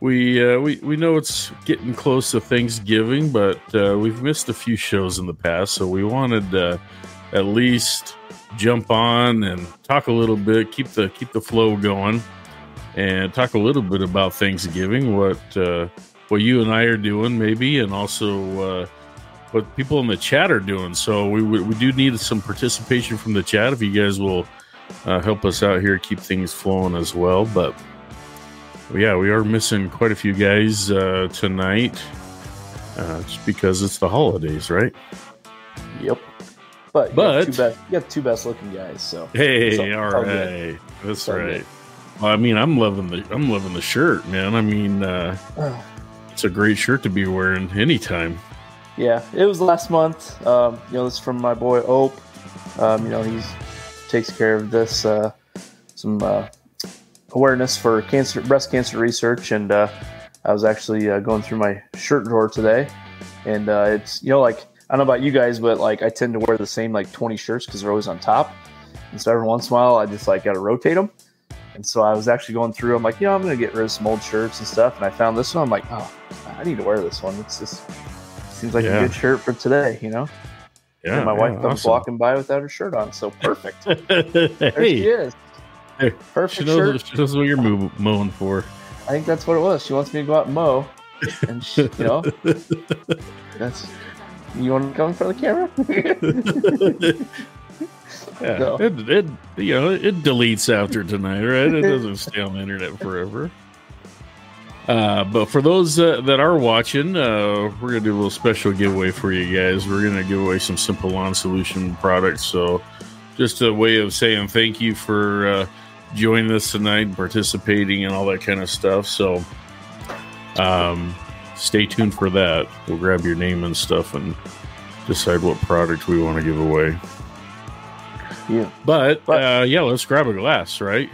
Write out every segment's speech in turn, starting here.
We uh, we we know it's getting close to Thanksgiving, but uh, we've missed a few shows in the past, so we wanted to at least jump on and talk a little bit, keep the keep the flow going, and talk a little bit about Thanksgiving, what uh, what you and I are doing, maybe, and also uh, what people in the chat are doing. So we we, we do need some participation from the chat if you guys will uh, help us out here, keep things flowing as well, but yeah, we are missing quite a few guys uh, tonight, uh, just because it's the holidays, right? Yep. But you But- got two best, you got two best looking guys. So Hey, So- all right, that's All right. Well, I mean, I'm loving the I'm loving the shirt, man. I mean, uh, it's a great shirt to be wearing anytime. Yeah, it was last month. Um, you know, this is from my boy Ope. Um, you know, he's takes care of this uh, some uh, awareness for cancer, breast cancer research, and uh, I was actually uh, going through my shirt drawer today, and uh, it's you know like I don't know about you guys, but like I tend to wear the same like 20 shirts because they're always on top, and so every once in a while I just like got to rotate them. And so I was actually going through. I'm like, you know, I'm gonna get rid of some old shirts and stuff. And I found this one. I'm like, oh, I need to wear this one. It's just seems like Yeah. a good shirt for today, you know. Yeah, and my wife yeah, comes awesome. walking by without her shirt on, so perfect. There she is. Hey, Perfect she knows, shirt. she knows what you're mo- mowing for. I think that's what it was. She wants me to go out and mow, and she, you know, that's. You want to come in front of the camera? Yeah, No. it, it you know it deletes after tonight, right? It doesn't stay on the internet forever. Uh, but for those uh, that are watching, uh, we're gonna do a little special giveaway for you guys. We're gonna give away some Simple Lawn Solution products. So, just a way of saying thank you for uh, joining us tonight, and participating, and all that kind of stuff. So, um, stay tuned for that. We'll grab your name and stuff and decide what product we want to give away. yeah. But, But- uh, yeah, let's grab a glass, right?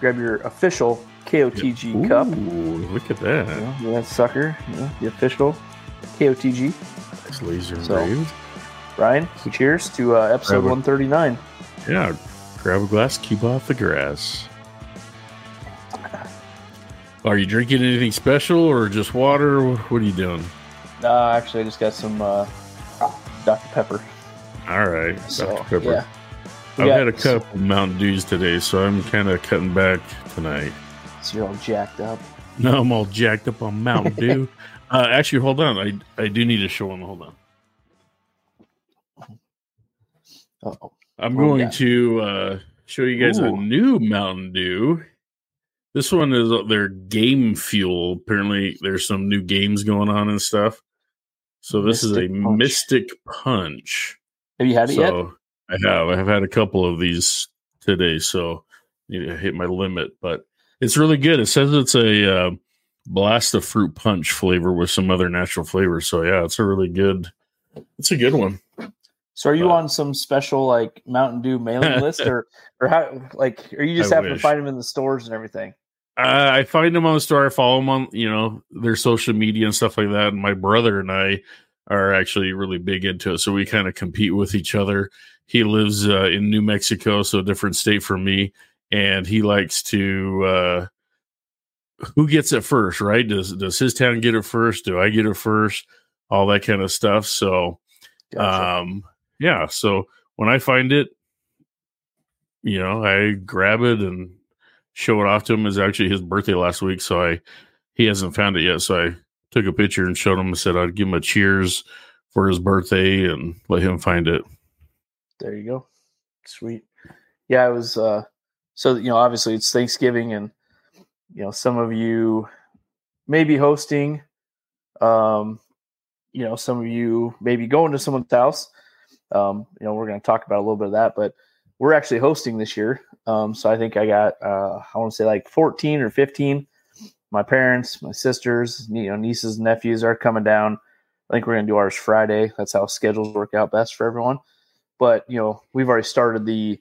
Grab your official KOTG cup. Ooh, look at that. Know, that sucker. Know, the official KOTG. It's laser So- engraved. Ryan, cheers to uh, episode Grab it. 139. Yeah, grab a glass, keep off the grass. Are you drinking anything special or just water? What are you doing? Uh, actually, I just got some uh, Dr. Pepper. All right, So, Dr. Pepper. yeah. I've Yeah, had a couple of Mountain Dews today, so I'm kind of cutting back tonight. So you're all jacked up. No, I'm all jacked up on Mountain Dew. uh, actually, hold on. I I do need to show them. Hold on. Oh, I'm going got? to uh, show you guys a new Mountain Dew. This one is uh, their game fuel. Apparently, there's some new games going on and stuff. So this is a Mystic Punch. Mystic Punch. have you had it yet? So I have. I have had a couple of these today, so need to hit my limit. But it's really good. It says it's a uh, blast of fruit punch flavor with some other natural flavors. So yeah, it's a really good. It's a good one. So are you but- on some special like Mountain Dew mailing list, or or how like are you just I happen to find them in the stores and everything? Uh, I find them on the store. I follow them on, you know, their social media and stuff like that. And my brother and I are actually really big into it. So we kind of compete with each other. He lives uh, in New Mexico, so a different state from me. And he likes to, uh, who gets it first, right? Does, does his town get it first? Do I get it first? All that kind of stuff. So, Gotcha. um, yeah. So when I find it, you know, I grab it and show it off to him. It's actually his birthday last week, so I he hasn't found it yet. So I took a picture and showed him and said I'd give him a cheers for his birthday and let him find it. there you go. Sweet. Yeah, I was. uh So you know, obviously it's Thanksgiving, and you know some of you may be hosting. Um, you know, some of you may be going to someone's house. Um, you know, we're going to talk about a little bit of that, but we're actually hosting this year. Um, so I think I got uh, I want to say like 14 or 15. My parents, my sisters, you know, nieces and nephews are coming down. I think we're gonna do ours Friday. That's how schedules work out best for everyone. But you know, we've already started the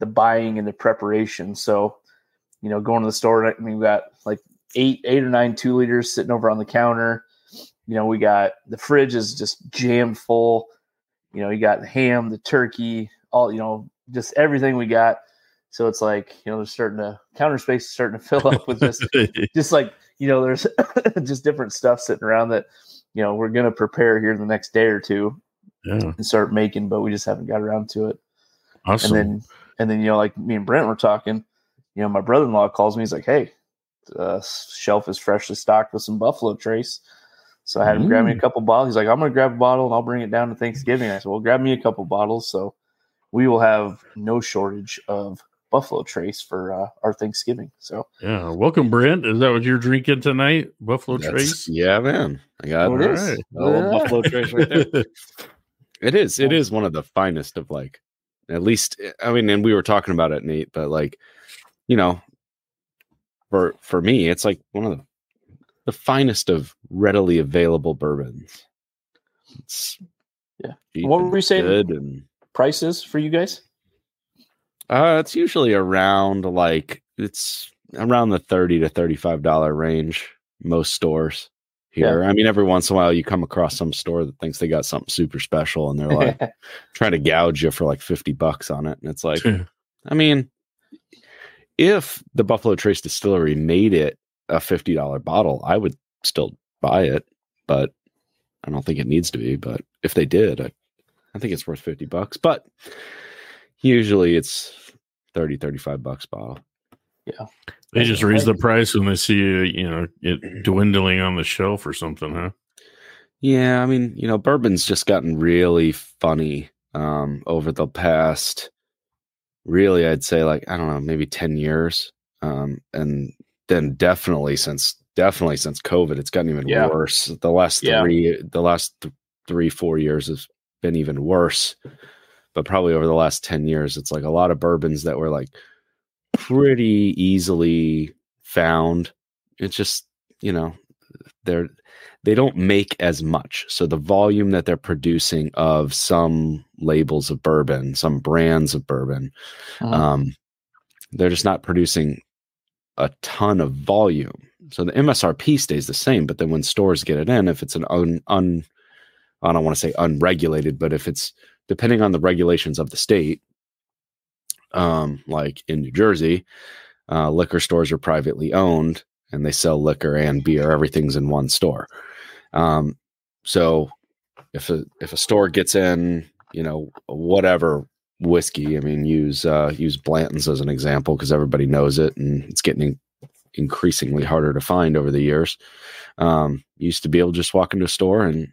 the buying and the preparation. So, you know, going to the store, I mean, we got like eight, eight or nine two liters sitting over on the counter. You know, we got the fridge is just jammed full. you know, you got the ham, the turkey, all you know, just everything we got. So it's like you know, they're starting to counter space is starting to fill up with this, just like you know, there's just different stuff sitting around that you know we're gonna prepare here the next day or two yeah, and start making, but we just haven't got around to it. awesome. And then and then you know, like me and Brent were talking, you know, my brother in law calls me. He's like, "Hey, uh, shelf is freshly stocked with some Buffalo Trace." So I had him grab me a Mm. couple bottles. He's like, "I'm going to grab a bottle and I'll bring it down to Thanksgiving." I said, "Well, grab me a couple bottles." So we will have no shortage of Buffalo Trace for uh, our Thanksgiving. So yeah, welcome, Brent. Is that what you're drinking tonight? Buffalo That's- Trace. Yeah, man. I got Oh, it it. is? Little Yeah. Buffalo Trace right there. It is. It is one of the finest of like, at least. I mean, and we were talking about it, Nate. But like, you know, for for me, it's like one of the the finest of readily available bourbons. It's Yeah. What were we saying? Good and prices for you guys? uh, it's usually around like it's around the thirty to thirty five dollar range. Most stores here. I mean, every once in a while you come across some store that thinks they got something super special, and they're like trying to gouge you for like fifty bucks on it, and it's like, I mean, if the Buffalo Trace Distillery made it a fifty dollar bottle, I would still buy it, but I don't think it needs to be. But if they did, I, I think it's worth fifty bucks. But usually it's 30, 35 bucks a bottle. They just raise the price when they see you know it dwindling on the shelf or something, huh? Yeah, I mean, you know, bourbon's just gotten really funny um over the past really I'd say like I don't know, maybe 10 years. Um and then definitely since definitely since COVID it's gotten even Yeah. worse. The last Yeah. 3 the last th- 3 4 years has been even worse. But probably over the last 10 years it's like a lot of bourbons that were like pretty easily found. It's just, you know, they're they don't make as much. So the volume that they're producing of some labels of bourbon, some brands of bourbon, Mhm. um, they're just not producing a ton of volume. So the MSRP stays the same, but then when stores get it in, if it's an un, un I don't want to say unregulated, but if it's depending on the regulations of the state, um, like in New Jersey, uh, liquor stores are privately owned and they sell liquor and beer. Everything's in one store. Um, so if a if a store gets in, you know, whatever whiskey, I mean, use uh, use Blanton's as an example because everybody knows it, and it's getting increasingly harder to find over the years. Um, used to be able to just walk into a store and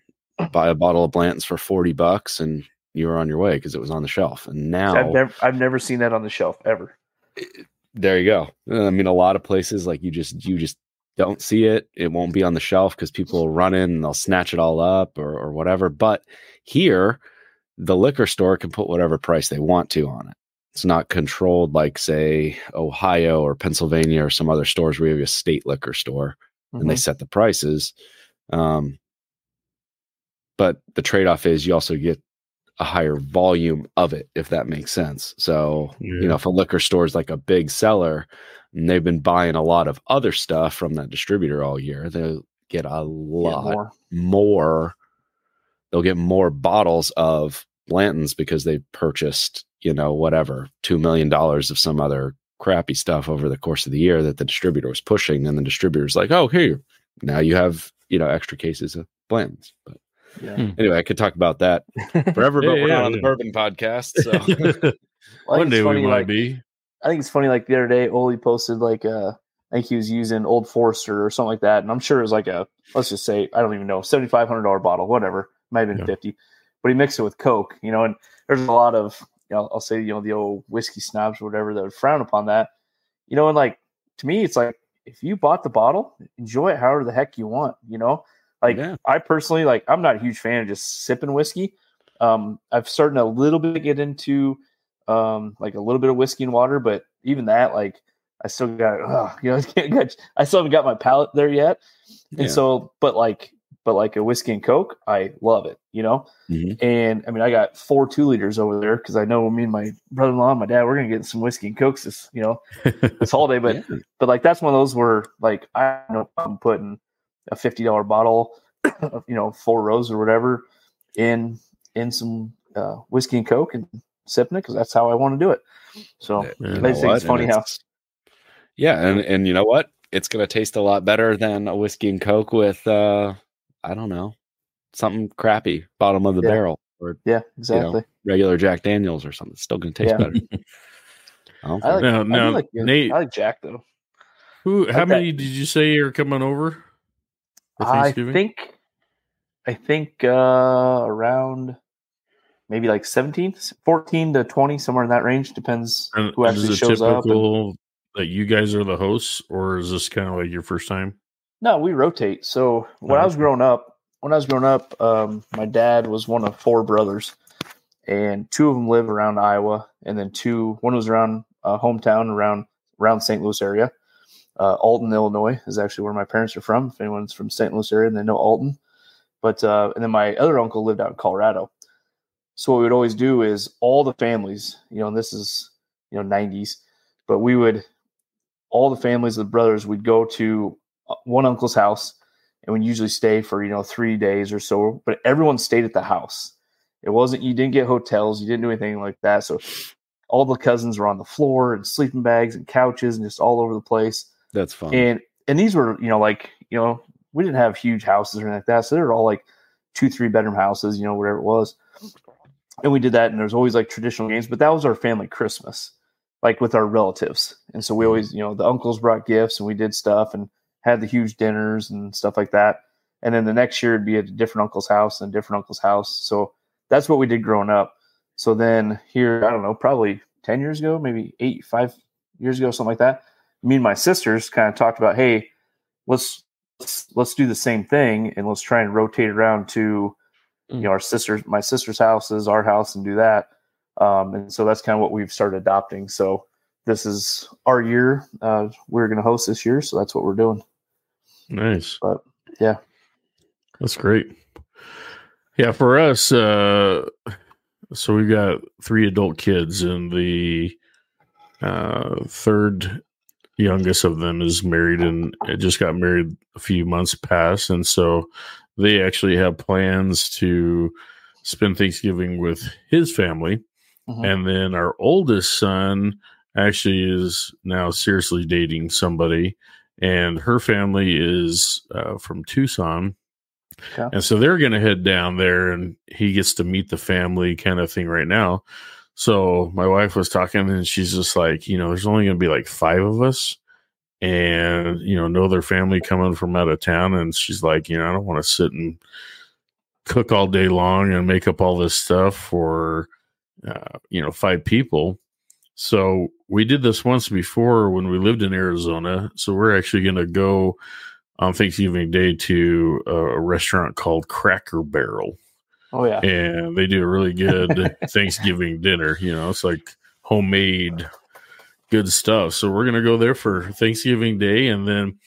buy a bottle of Blanton's for forty bucks, and you were on your way because it was on the shelf. And now I've never I've never seen that on the shelf ever. there you go. I mean, a lot of places like you just you just don't see it. It won't be on the shelf because people will run in and they'll snatch it all up or or whatever. But here, the liquor store can put whatever price they want to on it. It's not controlled like say Ohio or Pennsylvania or some other stores where you have a state liquor store and they Mhm. set the prices. Um, but the trade off is you also get a higher volume of it, if that makes sense. So, Yeah. you know, if a liquor store is like a big seller and they've been buying a lot of other stuff from that distributor all year, they'll get a lot more. more. They'll get more bottles of Blanton's because they purchased, you know, whatever, $2 million of some other crappy stuff over the course of the year that the distributor was pushing. And the distributor's like, oh, here, now you have, you know, extra cases of Blanton's. But Yeah. anyway, I could talk about that forever, but we're yeah, not on the bourbon podcast. So Well, I One think it's day we funny, might like, be. I think it's funny. Like the other day, Oli posted like uh, I think he was using Old Forester or something like that, and I'm sure it was like a let's just say I don't even know seventy five hundred dollar bottle, whatever, might have been Yeah. fifty, but he mixed it with Coke, you know. And there's a lot of you know I'll say you know the old whiskey snobs or whatever that would frown upon that, you know. And like to me, it's like if you bought the bottle, enjoy it however the heck you want, you know. Like Yeah. I personally like I'm not a huge fan of just sipping whiskey. Um, I've started a little bit to get into um like a little bit of whiskey and water, but even that like I still got ugh, you know I still haven't got my palate there yet. And Yeah. so but like but like a whiskey and coke, I love it, you know. Mhm. And I mean I got four two liters over there because I know me and my brother in law and my dad we're gonna get some whiskey and cokes this you know this holiday, but Yeah. but like that's one of those where like I don't know I'm putting a fifty dollar bottle, of, you know, Four Roses or whatever in in some uh, whiskey and coke and sipping it because that's how I want to do it. So Yeah, you I think it's funny And how Yeah, and and you know what? It's gonna taste a lot better than a whiskey and coke with uh I don't know something crappy bottom of the Yeah. barrel or yeah, exactly. regular Jack Daniels or something. It's still gonna taste Yeah. better. I don't I like, think- Now- I do now, like, Nate- I like Jack though. Who? How Okay. many did you say are coming over for I think, I think uh, around maybe like 17, 14 to 20, somewhere in that range. Depends And who is actually it shows up. and- typical that you guys are the hosts, or is this kind of like your first time? No, we rotate. So when Oh, I was okay. growing up, when I was growing up, um, my dad was one of four brothers, and two of them live around Iowa, and then two, one was around uh, hometown around around St. Louis area. Uh, Alton, Illinois, is actually where my parents are from. If anyone's from St. Louis area, they know Alton. But uh, and then my other uncle lived out in Colorado. So what we would always do is all the families, you know, and this is you know 90s, but we would all the families of the brothers would go to uh, one uncle's house and would usually stay for you know three days or so but everyone stayed at the house it wasn't you didn't get hotels you didn't do anything like that so all the cousins were on the floor and sleeping bags and couches and just all over the place That's fun. and and these were you know like you know we didn't have huge houses or anything like that. So they were all like two three bedroom houses you know whatever it was. And we did that and there's always like traditional games but that was our family christmas like with our relatives. And so we mm-hmm. always you know the uncles brought gifts and we did stuff and had the huge dinners and stuff like that. And then the next year it'd be at a different uncle's house and different uncle's house. So that's what we did growing up. So then here i don't know probably 10 years ago maybe eight five years ago something like that me and my sisters kind of talked about hey let's let's let's do the same thing and let's try and rotate around to you know our sisters my sister's house is our house and do that um, and so that's kind of what we've started adopting so this is our year uh, we're going to host this year so that's what we're doing Nice. But, yeah. That's great. Yeah, for us, uh so we've got three adult kids and the uh third youngest of them is married and just got married a few months past and so they actually have plans to spend Thanksgiving with his family Mhm. and then our oldest son actually is now seriously dating somebody and her family is uh, from tucson Okay. and so they're going to head down there and he gets to meet the family kind of thing right now so my wife was talking and she's just like you know there's only going to be like five of us and you know no other family coming from out of town. And she's like you know i don't want to sit and cook all day long and make up all this stuff for uh, you know five people. So we did this once before when we lived in arizona. So we're actually going to go on thanksgiving day to a, a restaurant called cracker barrel oh yeah. And they do a really good thanksgiving dinner you know it's like homemade good stuff. So we're going to go there for thanksgiving day and then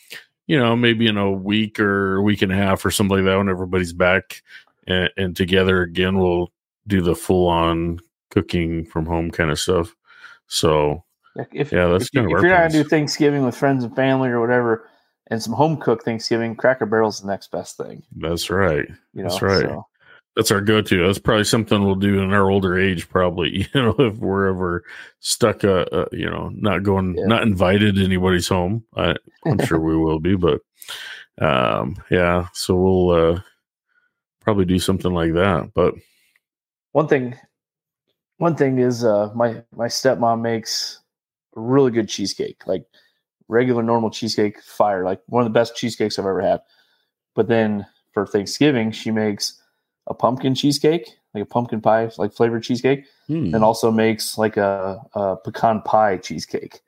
you know maybe in a week or a week and a half or something like that when everybody's back and, and together again we'll do the full on cooking from home kind of stuff. So if, Yeah, that's if, you, if our you're not gonna do thanksgiving with friends and family or whatever and some home cooked thanksgiving cracker barrel's the next best thing. That's right. You know That's right. so, that's our go-to. That's probably something we'll do in our older age. Probably, you know, if we're ever stuck, uh, uh you know, not going, Yeah. not invited to anybody's home. I, I'm sure we will be, but um, yeah. So we'll uh, probably do something like that. But one thing one thing is uh my my stepmom makes really good cheesecake like regular normal cheesecake fire like one of the best cheesecakes i've ever had but then for thanksgiving she makes a pumpkin cheesecake like a pumpkin pie like flavored cheesecake Hmm. and also makes like a, a pecan pie cheesecake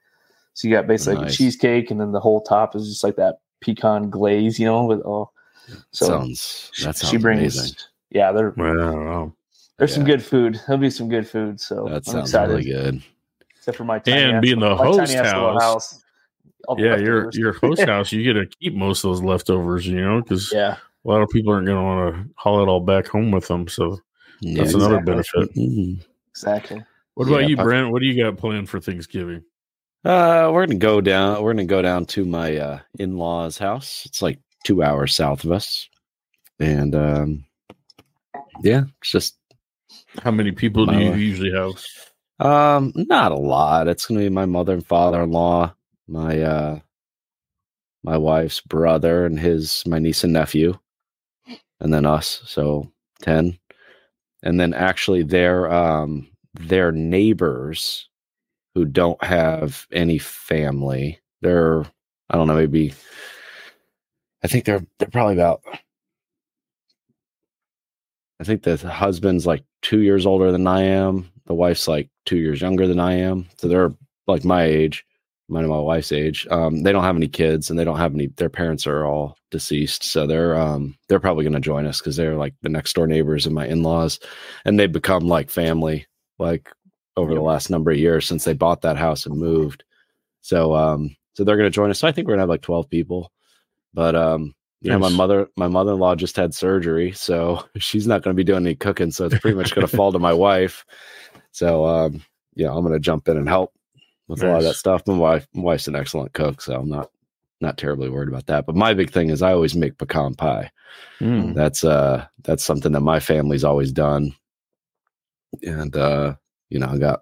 so you got basically like a cheesecake and then the whole top is just like that pecan glaze you know with all so sounds that sounds she brings amazing. yeah they're well, I don't there's some good food. There'll be some good food. So That I'm sounds excited. really good. Except for my tiny And ass- being the host ass little house. Yeah, your leftovers. your host house, you get to keep most of those leftovers, you know, because yeah, a lot of people aren't going to want to haul it all back home with them. So Yeah, that's another exactly. benefit. Mhm. exactly. What about Yeah, you, Brent? What do you got planned for Thanksgiving? Uh, we're gonna go down. We're gonna go down to my uh, in-laws' house. It's like two hours south of us, and um, yeah, it's just How many people do you wife. usually have? Um, not a lot. It's gonna be my mother and father in law, my uh my wife's brother and his my niece and nephew, and then us. So ten. And then actually their um their neighbors who don't have any family. They're I don't know, maybe I think they're they're probably about I think the husband's like two years older than I am. The wife's like two years younger than I am. So they're like my age, mine and my wife's age. Um, they don't have any kids and they don't have any their parents are all deceased. So they're um they're probably gonna join us because they're like the next door neighbors of my in-laws and they've become like family like over the last number of years since they bought that house and moved. So um so they're gonna join us. So I think we're gonna have like 12 people. But um yeah, my mother my mother-in-law just had surgery, so she's not going to be doing any cooking, so it's pretty much going to fall to my wife. So um yeah, I'm going to jump in and help with a lot of that stuff. My wife my wife's an excellent cook, so I'm not not terribly worried about that. But my big thing is I always make pecan pie. Mm. That's uh that's something that my family's always done. And uh you know, I got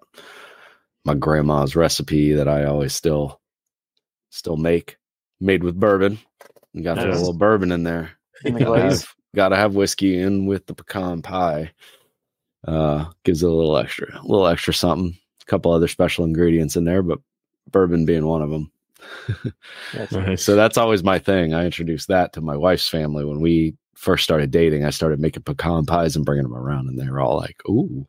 my grandma's recipe that I always still still make made with bourbon. You got throw a little bourbon in there. Gotta have, gotta have whiskey in with the pecan pie. Uh gives it a little extra, a little extra something. A couple other special ingredients in there, but bourbon being one of them. That's Nice. So that's always my thing. I introduced that to my wife's family when we first started dating. I started making pecan pies and bringing them around, and they were all like, "Ooh,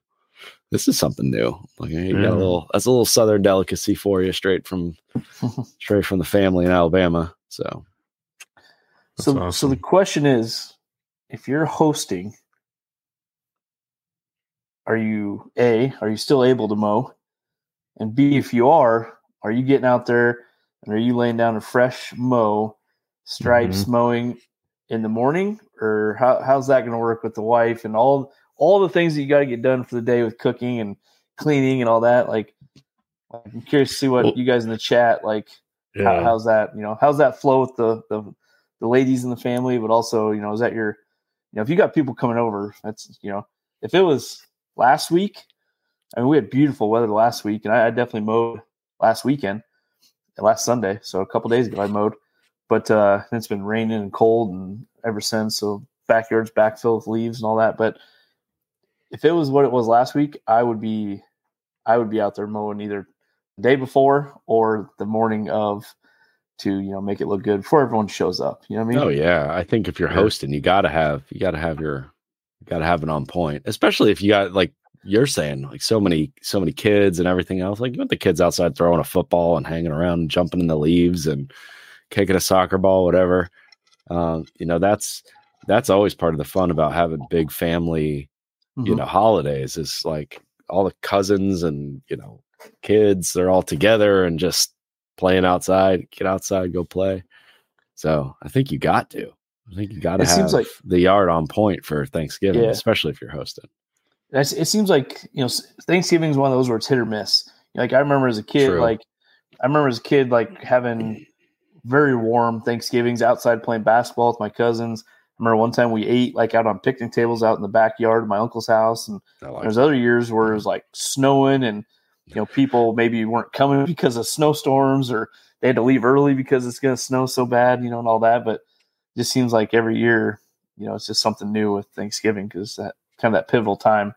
this is something new." Like, hey, you got a little that's a little southern delicacy for you, straight from straight from the family in Alabama. So That's so, so the question is, if you're hosting, are you a are you still able to mow, and b if you are, are you getting out there and are you laying down a fresh mow, stripes Mm-hmm. mowing in the morning, or how, how's that going to work with the wife and all all the things that you got to get done for the day with cooking and cleaning and all that? Like, I'm curious to see what Well- you guys in the chat like how, how's that you know how's that flow with the, the the ladies in the family but also you know is that your you know if you got people coming over that's you know if it was last week i mean we had beautiful weather last week and i, I definitely mowed last weekend last sunday so a couple days ago i mowed but uh it's been raining and cold and ever since so backyard's backfilled with leaves and all that but if it was what it was last week i would be i would be out there mowing either the day before or the morning of to you know make it look good before everyone shows up. You know what I mean? Oh yeah, I think if you're hosting, you gotta have you gotta have your you gotta have it on point, especially if you got like you're saying like so many so many kids and everything else. Like you want the kids outside throwing a football and hanging around, and jumping in the leaves and kicking a soccer ball, whatever. Um, you know that's that's always part of the fun about having big family you Mhm. know holidays is like all the cousins and you know kids they're all together and just playing outside get outside go play so i think you got to i think you got to have seems like- the yard on point for thanksgiving Yeah. especially if you're hosting it seems like you know Thanksgiving is one of those where it's hit or miss. Like I remember as a kid, True. like I remember as a kid, like having very warm Thanksgivings outside playing basketball with my cousins. I remember one time we ate like out on picnic tables out in the backyard of my uncle's house, and like there's other years where it was like snowing and you know people maybe weren't coming because of snowstorms or they had to leave early because it's going to snow so bad, you know, and all that. But it just seems like every year, you know, it's just something new with Thanksgiving because that kind of that pivotal time.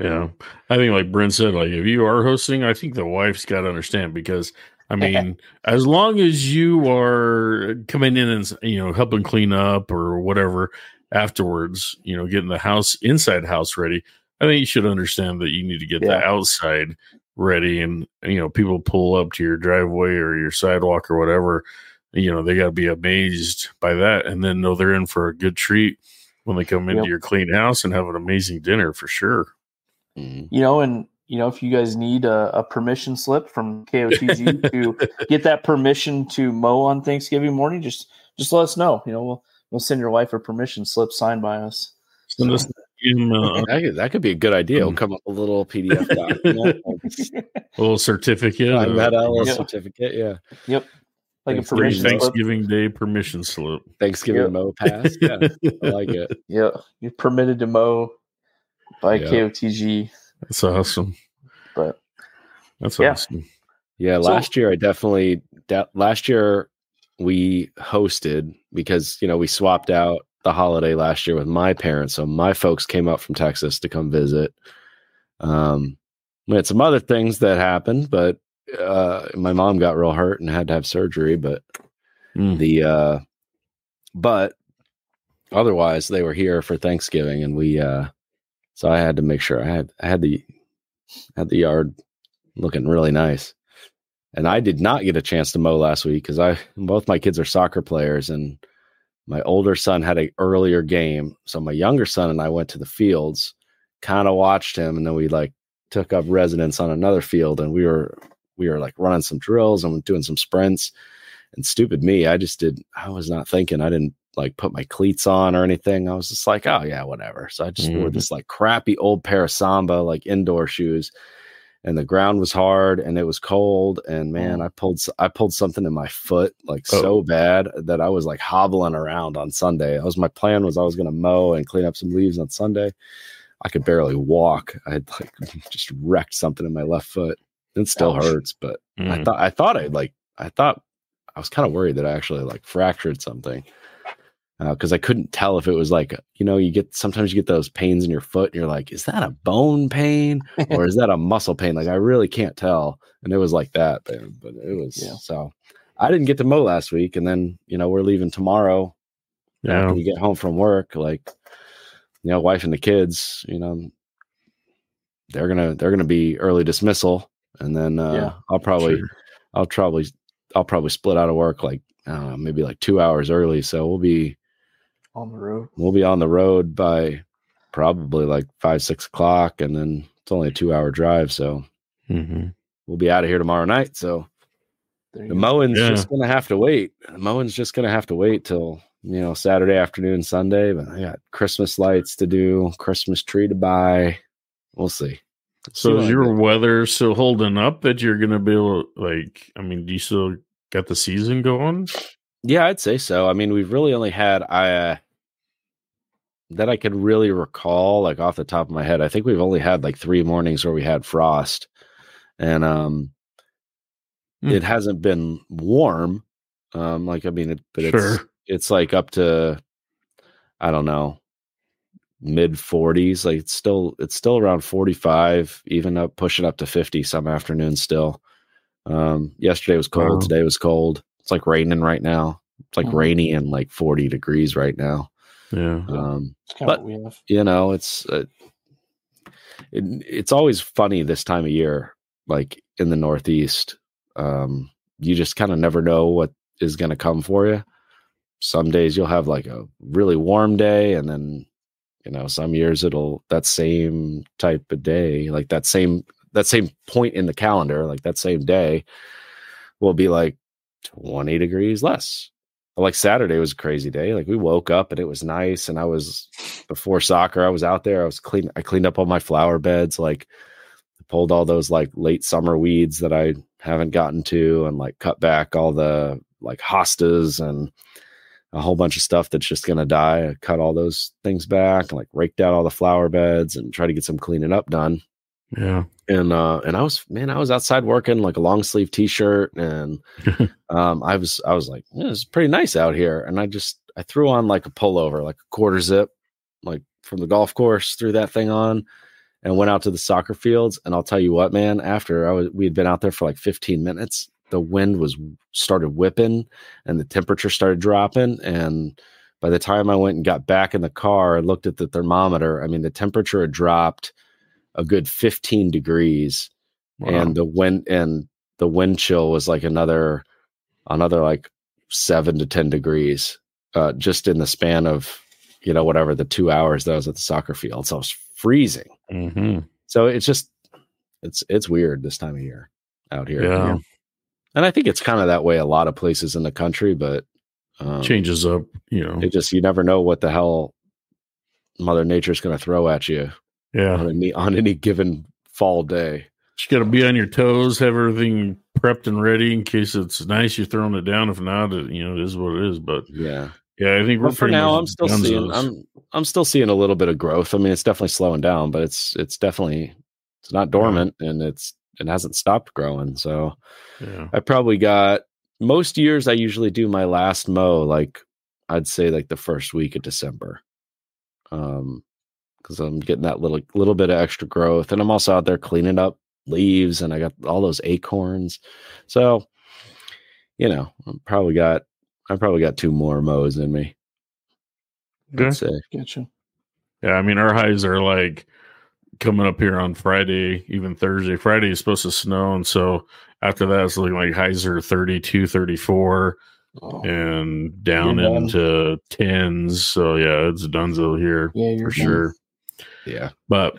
Yeah. I think like Brent said, like if you are hosting, I think the wife's got to understand because I mean, as long as you are coming in and you know helping clean up or whatever afterwards, you know, getting the house inside house ready, I think you should understand that you need to get the outside ready and you know, people pull up to your driveway or your sidewalk or whatever, you know, they got to be amazed by that and then know they're in for a good treat when they come into Yep. your clean house and have an amazing dinner for sure. Mhm. you know, and you know, if you guys need a, a permission slip from KOTG to get that permission to mow on Thanksgiving morning, just just let us know. You know, we'll we'll send your wife a permission slip signed by us. Send us in uh, that, could, that could be a good idea we'll Mm. come up with a little pdf document a little certificate. like uh, that a little Yeah. certificate yeah Yep, like a Thanks, free permission slip. Thanksgiving Day permission slip. thanksgiving Yep. mo pass yeah i like it Yeah, you're permitted to mow by Yeah. KOTG. That's awesome. But That's Yeah. awesome. Yeah, So- last year I definitely that last year we hosted because you know we swapped out the holiday last year with my parents, so my folks came up from Texas to come visit. Um, we had some other things that happened, but uh, my mom got real hurt and had to have surgery. But Mm. the uh, but otherwise they were here for Thanksgiving, and we uh, so I had to make sure I had I had the had the yard looking really nice. And I did not get a chance to mow last week because I both my kids are soccer players and my older son had an earlier game. So my younger son and I went to the fields, kind of watched him, and then we like took up residence on another field and we were we were like running some drills and doing some sprints. And stupid me, I just did I was not thinking. I didn't like put my cleats on or anything. I was just like, oh yeah, whatever. So I just wore Mhm. this like crappy old pair of Samba like indoor shoes and the ground was hard and it was cold and man Mm. i pulled I pulled something in my foot like Oh. so bad that i was like hobbling around on sunday that was my plan was i was going to mow and clean up some leaves on sunday i could barely walk i had like just wrecked something in my left foot it still Ouch. hurts but i Mm. thought i thought i like i thought i was kind of worried that i actually like fractured something because I couldn't tell if it was like you know you get sometimes you get those pains in your foot and you're like is that a bone pain or is that a muscle pain? Like I really can't tell. And it was like that, but, but it was Yeah. so I didn't get to mow last week, and then you know we're leaving tomorrow Yeah. after we get home from work. Like you know, wife and the kids, you know, they're gonna they're gonna be early dismissal, and then uh, Yeah. I'll probably Sure. I'll probably I'll probably split out of work like I maybe like two hours early, so we'll be on the road. we'll be on the road by probably like five six o'clock, and then it's only a two hour drive, so Mhm. we'll be out of here tomorrow night. So There the go. mowing's Yeah. just gonna have to wait. The mowing's just gonna have to wait till you know Saturday afternoon, Sunday. But I got Christmas lights to do, Christmas tree to buy. We'll see. See So what is I your get. weather still holding up that you're gonna be able to, like I mean, do you still got the season going? Yeah, I'd say so. I mean, we've really only had I uh, that I could really recall, like off the top of my head. I think we've only had like three mornings where we had frost, and um, Hmm. it hasn't been warm. Um, like I mean, it, but it's Sure. it's like up to I don't know mid 40s. Like it's still it's still around 45, even up pushing up to 50 some afternoons still. Um, yesterday was cold. Wow. Today was cold. It's like raining right now. It's like Mhm. rainy and like 40 degrees right now. Yeah. Um, but- what we have. you know, it's uh, it, it's always funny this time of year, like in the Northeast. Um, you just kind of never know what is going to come for you. Some days you'll have like a really warm day, and then you know some years it'll that same type of day, like that same that same point in the calendar, like that same day, will be like twenty degrees less. Like Saturday was a crazy day. Like we woke up and it was nice, and I was before soccer. I was out there. I was clean. I cleaned up all my flower beds. Like pulled all those like late summer weeds that I haven't gotten to, and like cut back all the like hostas and a whole bunch of stuff that's just gonna die. I cut all those things back, and like raked out all the flower beds and try to get some cleaning up done Yeah. and uh and i was man i was outside working like a long sleeve t-shirt and um i was i was like yeah, it's pretty nice out here. And i just i threw on like a pullover like a quarter zip like from the golf course threw that thing on and went out to the soccer fields. And i'll tell you what man after i was we had been out there for like 15 minutes the wind was started whipping and the temperature started dropping. And by the time i went and got back in the car and looked at the thermometer i mean the temperature had dropped a good 15 degrees Wow. and the wind and the wind chill was like another another like seven to ten degrees uh just in the span of you know whatever the two hours that i was at the soccer field so i was freezing Mhm. so it's just it's it's weird this time of year out here Yeah. and i think it's kind of that way a lot of places in the country but um, Changes up, you know. it just you never know what the hell mother nature's going to throw at you Yeah. on any on any given fall day You got to be on your toes, have everything prepped and ready in case it's nice. You're throwing it down. If not, it, you know, it is what it is. But yeah Yeah, I think we're for pretty now, I'm still seeing. I'm I'm still seeing a little bit of growth. I mean, it's definitely slowing down, but it's it's definitely it's not dormant and it's it hasn't stopped growing. So yeah. I probably got most years I usually do my last mow like I'd say like the first week of December. Um because I'm getting that little little bit of extra growth and I'm also out there cleaning up leaves and I got all those acorns. So, you know, I probably got I probably got two more mows in me. Okay. Gotcha. Yeah, I mean our highs are like coming up here on Friday, even Thursday. Friday is supposed to snow, and so after that it's looking like highs are 32, 34, Oh, and down You're done. into tens. So yeah, it's a Dunzo here yeah, you're for done. sure. Yeah. But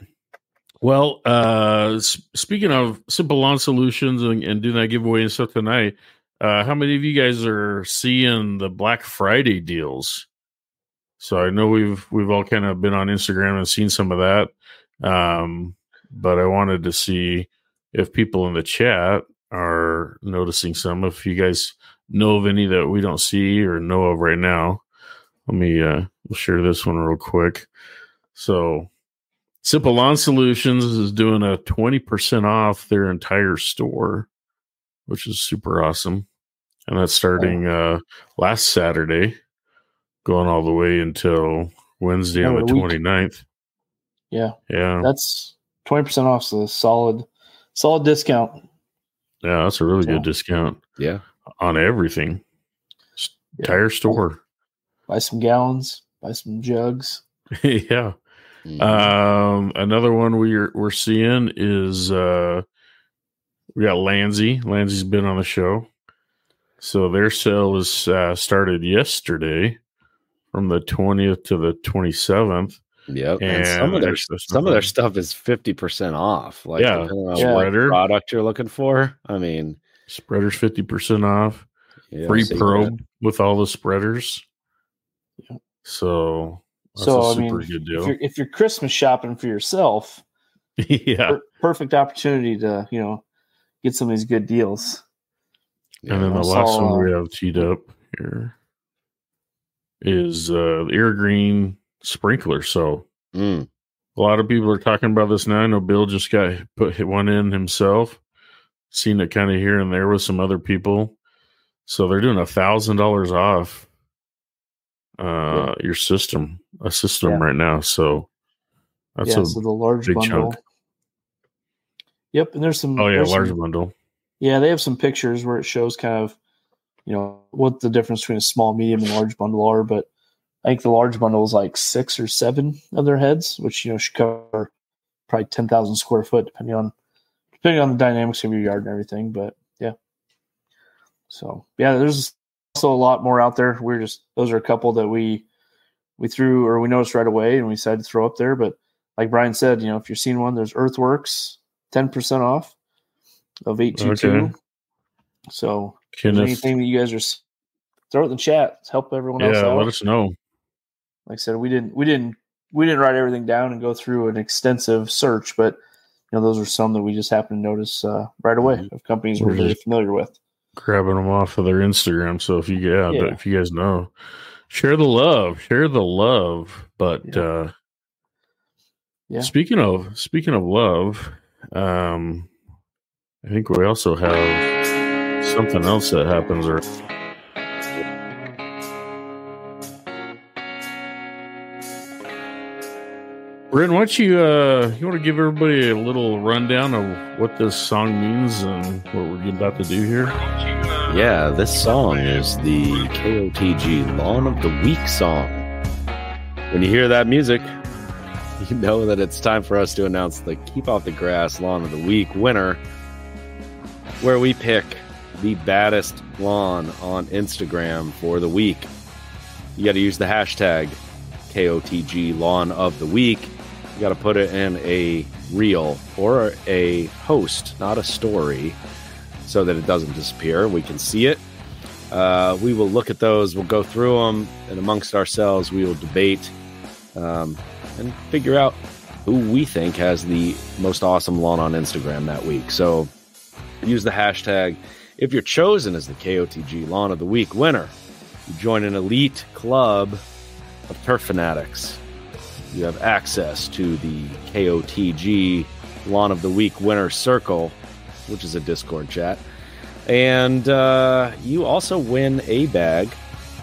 well, uh speaking of simple lawn solutions and, and doing that giveaway and stuff tonight, uh how many of you guys are seeing the Black Friday deals? So I know we've we've all kind of been on Instagram and seen some of that. Um, but I wanted to see if people in the chat are noticing some. If you guys know of any that we don't see or know of right now, let me uh share this one real quick. So Simple Lawn Solutions is doing a 20% off their entire store, which is super awesome. And that's starting uh last Saturday, going all the way until Wednesday on the a week. 29th. Yeah, Yeah. that's twenty percent off. So solid, solid discount. Yeah, that's a really So- good discount Yeah. on everything. Yeah. Entire store. Buy some gallons. Buy some jugs. yeah. Mhm. Um, another one we're we're seeing is uh we got Lanzy. Lanzy's been on the show. So their sale is uh, started yesterday from the 20th to the 27th. Yep. And, And some of their some of their stuff is fifty percent off. Like Yeah. depending on what Spreader. product you're looking for. I mean, Spreaders 50% off. yeah, Free probe with all the spreaders. Yeah. So that's so a I mean, super good if deal. you're, if you're Christmas shopping for yourself, yeah. per- perfect opportunity to you know get some of these good deals. got- And then the last saw, one we have teed up here is uh the Irrigreen sprinkler. So Mm, a lot of people are talking about this now. I know Bill just got put hit one in himself. Seen it kind of here and there with some other people. So they're doing a thousand dollars off uh your system, a system Yeah. right now. So that's yeah, a so the large big bundle. chunk. Yep, and there's some. oh yeah, large some- bundle. Yeah, they have some pictures where it shows kind of, you know, what the difference between a small, medium, and large bundle are. But I think the large bundle is like six or seven of their heads, which you know should cover probably ten thousand square foot, depending on depending on the dynamics of your yard and everything. But yeah, so yeah, there's also a lot more out there. We're just those are a couple that we we threw or we noticed right away, and we decided to throw up there. But like Brian said, you know, if you're seeing one, there's Earthworks ten percent off of eight two two. So if there's Kenneth, anything that you guys are throw it in the chat. Help everyone else yeah, out. let us know. like I said, we didn't we didn't we didn't write everything down and go through an extensive search, but you know those are some that we just happened to notice uh, right away Mhm. of companies we're very familiar with. Grabbing them off of their Instagram. So if you yeah, Yeah. if you guys know, share the love, share the love. But Yeah. uh Yeah. speaking of speaking of love, um I think we also have something else that happens or Bryn, why don't you uh you want to give everybody a little rundown of what this song means and what we're about to do here? Yeah, this song is the KOTG Lawn of the Week song. When you hear that music, you know that it's time for us to announce the Keep Off the Grass Lawn of the Week winner, where we pick the baddest lawn on Instagram for the week. You got to use the hashtag KOTG Lawn of the Week. You got to put it in a reel or a post, not a story so that it doesn't disappear. We can see it. Uh, we will look at those. We'll go through them, and amongst ourselves, we will debate um, and figure out who we think has the most awesome lawn on Instagram that week. So use the hashtag. If you're chosen as the KOTG Lawn of the Week winner, You join an elite club of turf fanatics. You have access to the KOTG Lawn of the Week Winner Circle, which is a Discord chat. And uh, you also win a bag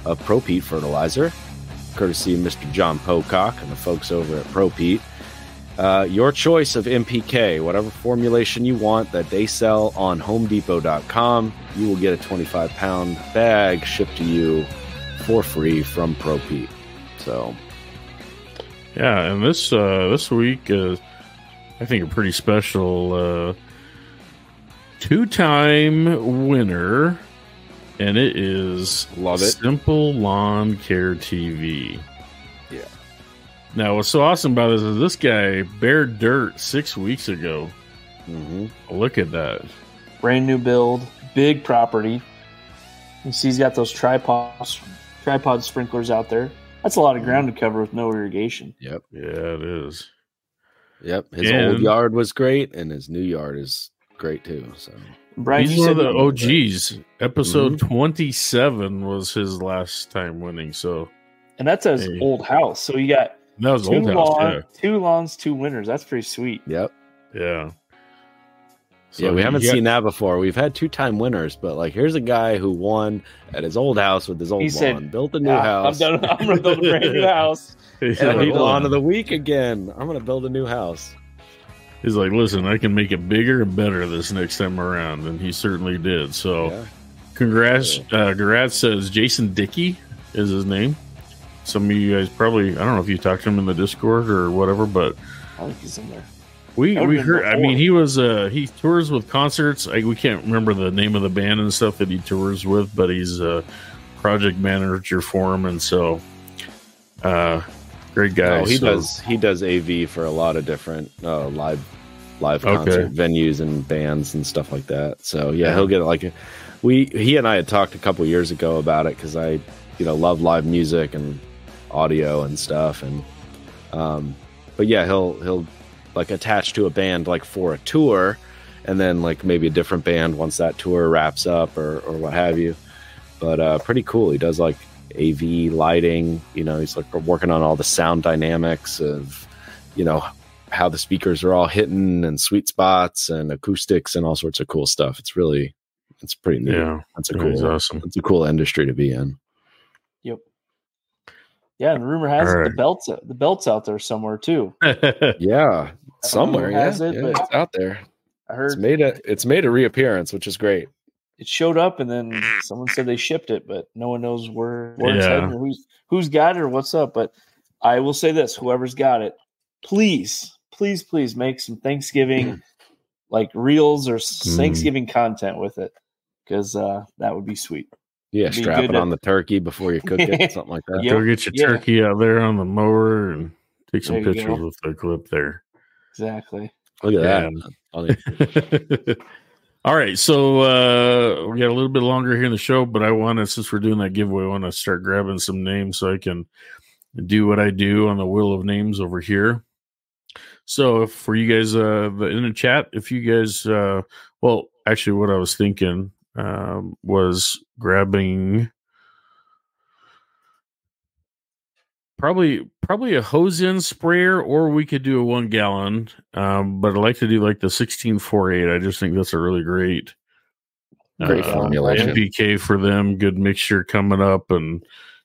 of ProPEAT fertilizer, courtesy of Mr. John Pocock and the folks over at ProPEAT. Uh, your choice of NPK, whatever formulation you want that they sell on HomeDepot.com, you will get a 25 pound bag shipped to you for free from ProPEAT. So, Yeah, and this uh, this week is, I think, a pretty special uh, two-time winner, and it is Love it. Simple Lawn Care TV. Yeah. Now, what's so awesome about this is this guy bared dirt six weeks ago. mhm. Look at that. Brand new build, big property. You see, he's got those tripods, tripod sprinklers out there. That's a lot of ground to cover with no irrigation. yep, Yeah, it is. yep. His And- old yard was great, and his new yard is great too. So, Brian, He's you one of the OGs. Episode mm-hmm. 27 was his last time winning. So and that's his Hey. old house. So you got that was two old house. lawn, two lawns, two winners. That's pretty sweet. yep. Yeah. Yeah. yeah, we haven't got- seen that before. We've had two time winners, but like, here's a guy who won at his old house with his old He lawn, said, built a new Yeah, house. I'm done. I'm gonna build a brand new house. He's and like, lawn on." of the week again. I'm gonna build a new house. He's like, listen, I can make it bigger and better this next time around, and he certainly did. So, Yeah. congrats, uh, congrats says Jason Dickey is his name. Some of you guys probably, I don't know if you talked to him in the Discord or whatever, but I think he's in there. We we been heard. I mean, he was uh he tours with concerts. I, we can't remember the name of the band and stuff that he tours with, but he's a project manager for him, and so, uh, great guy. Oh, he So- does. He does AV for a lot of different uh, live live Okay. concert venues and bands and stuff like that. So yeah, Yeah. he'll get like a, we. He and I had talked a couple years ago about it because I, you know, love live music and audio and stuff. And um, but yeah, he'll he'll like attached to a band like for a tour, and then like maybe a different band once that tour wraps up or or what have you. But uh, pretty cool. He does like AV lighting. You know, he's like working on all the sound dynamics of, you know, how the speakers are all hitting and sweet spots and acoustics and all sorts of cool stuff. It's really, it's pretty neat. yeah, That's a yeah, he's cool, awesome. it's a cool industry to be in. Yep. Yeah, and rumor has it All the belts the belts out there somewhere too. Yeah, somewhere. Yeah, it, yeah, it's out there. I heard It's made a, it's made a reappearance, which is great. it showed up and then someone said they shipped it, but no one knows where, where it's Yeah. heading or who's who's got it or what's up. But I will say this: whoever's got it, please, please, please make some Thanksgiving like reels or s- Mm. Thanksgiving content with it because uh, that would be sweet. Yeah, Be strap good it to- on the turkey before you cook it, something like that. Yep, Go get your yeah. turkey out there on the mower and take some pictures go. with the clip there. Exactly. Look at Yeah. that. All right, so uh, we got a little bit longer here in the show, but I want to, since we're doing that giveaway, I want to start grabbing some names so I can do what I do on the wheel of names over here. So, if for you guys uh, in the chat, if you guys, uh, well, actually, what I was thinking um, was grabbing probably probably a hose in sprayer, or we could do a one gallon. Um, but I like to do like the sixteen four eight. I just think that's a really great Great uh, formulation. NPK for them. Good mixture coming up, and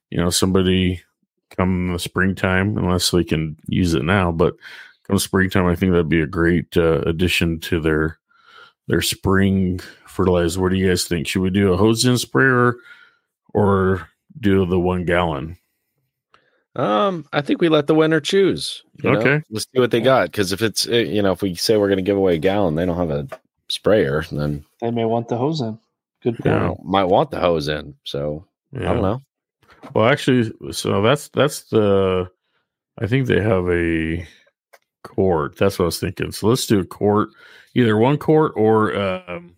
you know somebody come in the springtime, unless they can use it now, but come springtime, I think that'd be a great uh, addition to their their spring fertilizer. What do you guys think? Should we do a hose in sprayer or do the one gallon? Um, I think we let the winner choose. you know? Okay. let's see what they got. Because if it's uh, you know if we say we're going to give away a gallon, they don't have a sprayer, then They may want the hose in. Good point. you Yeah. know, might want the hose in. So I don't know. Well, actually, so that's that's the. I think they have a quart. That's what I was thinking. So let's do a quart, either one quart or um,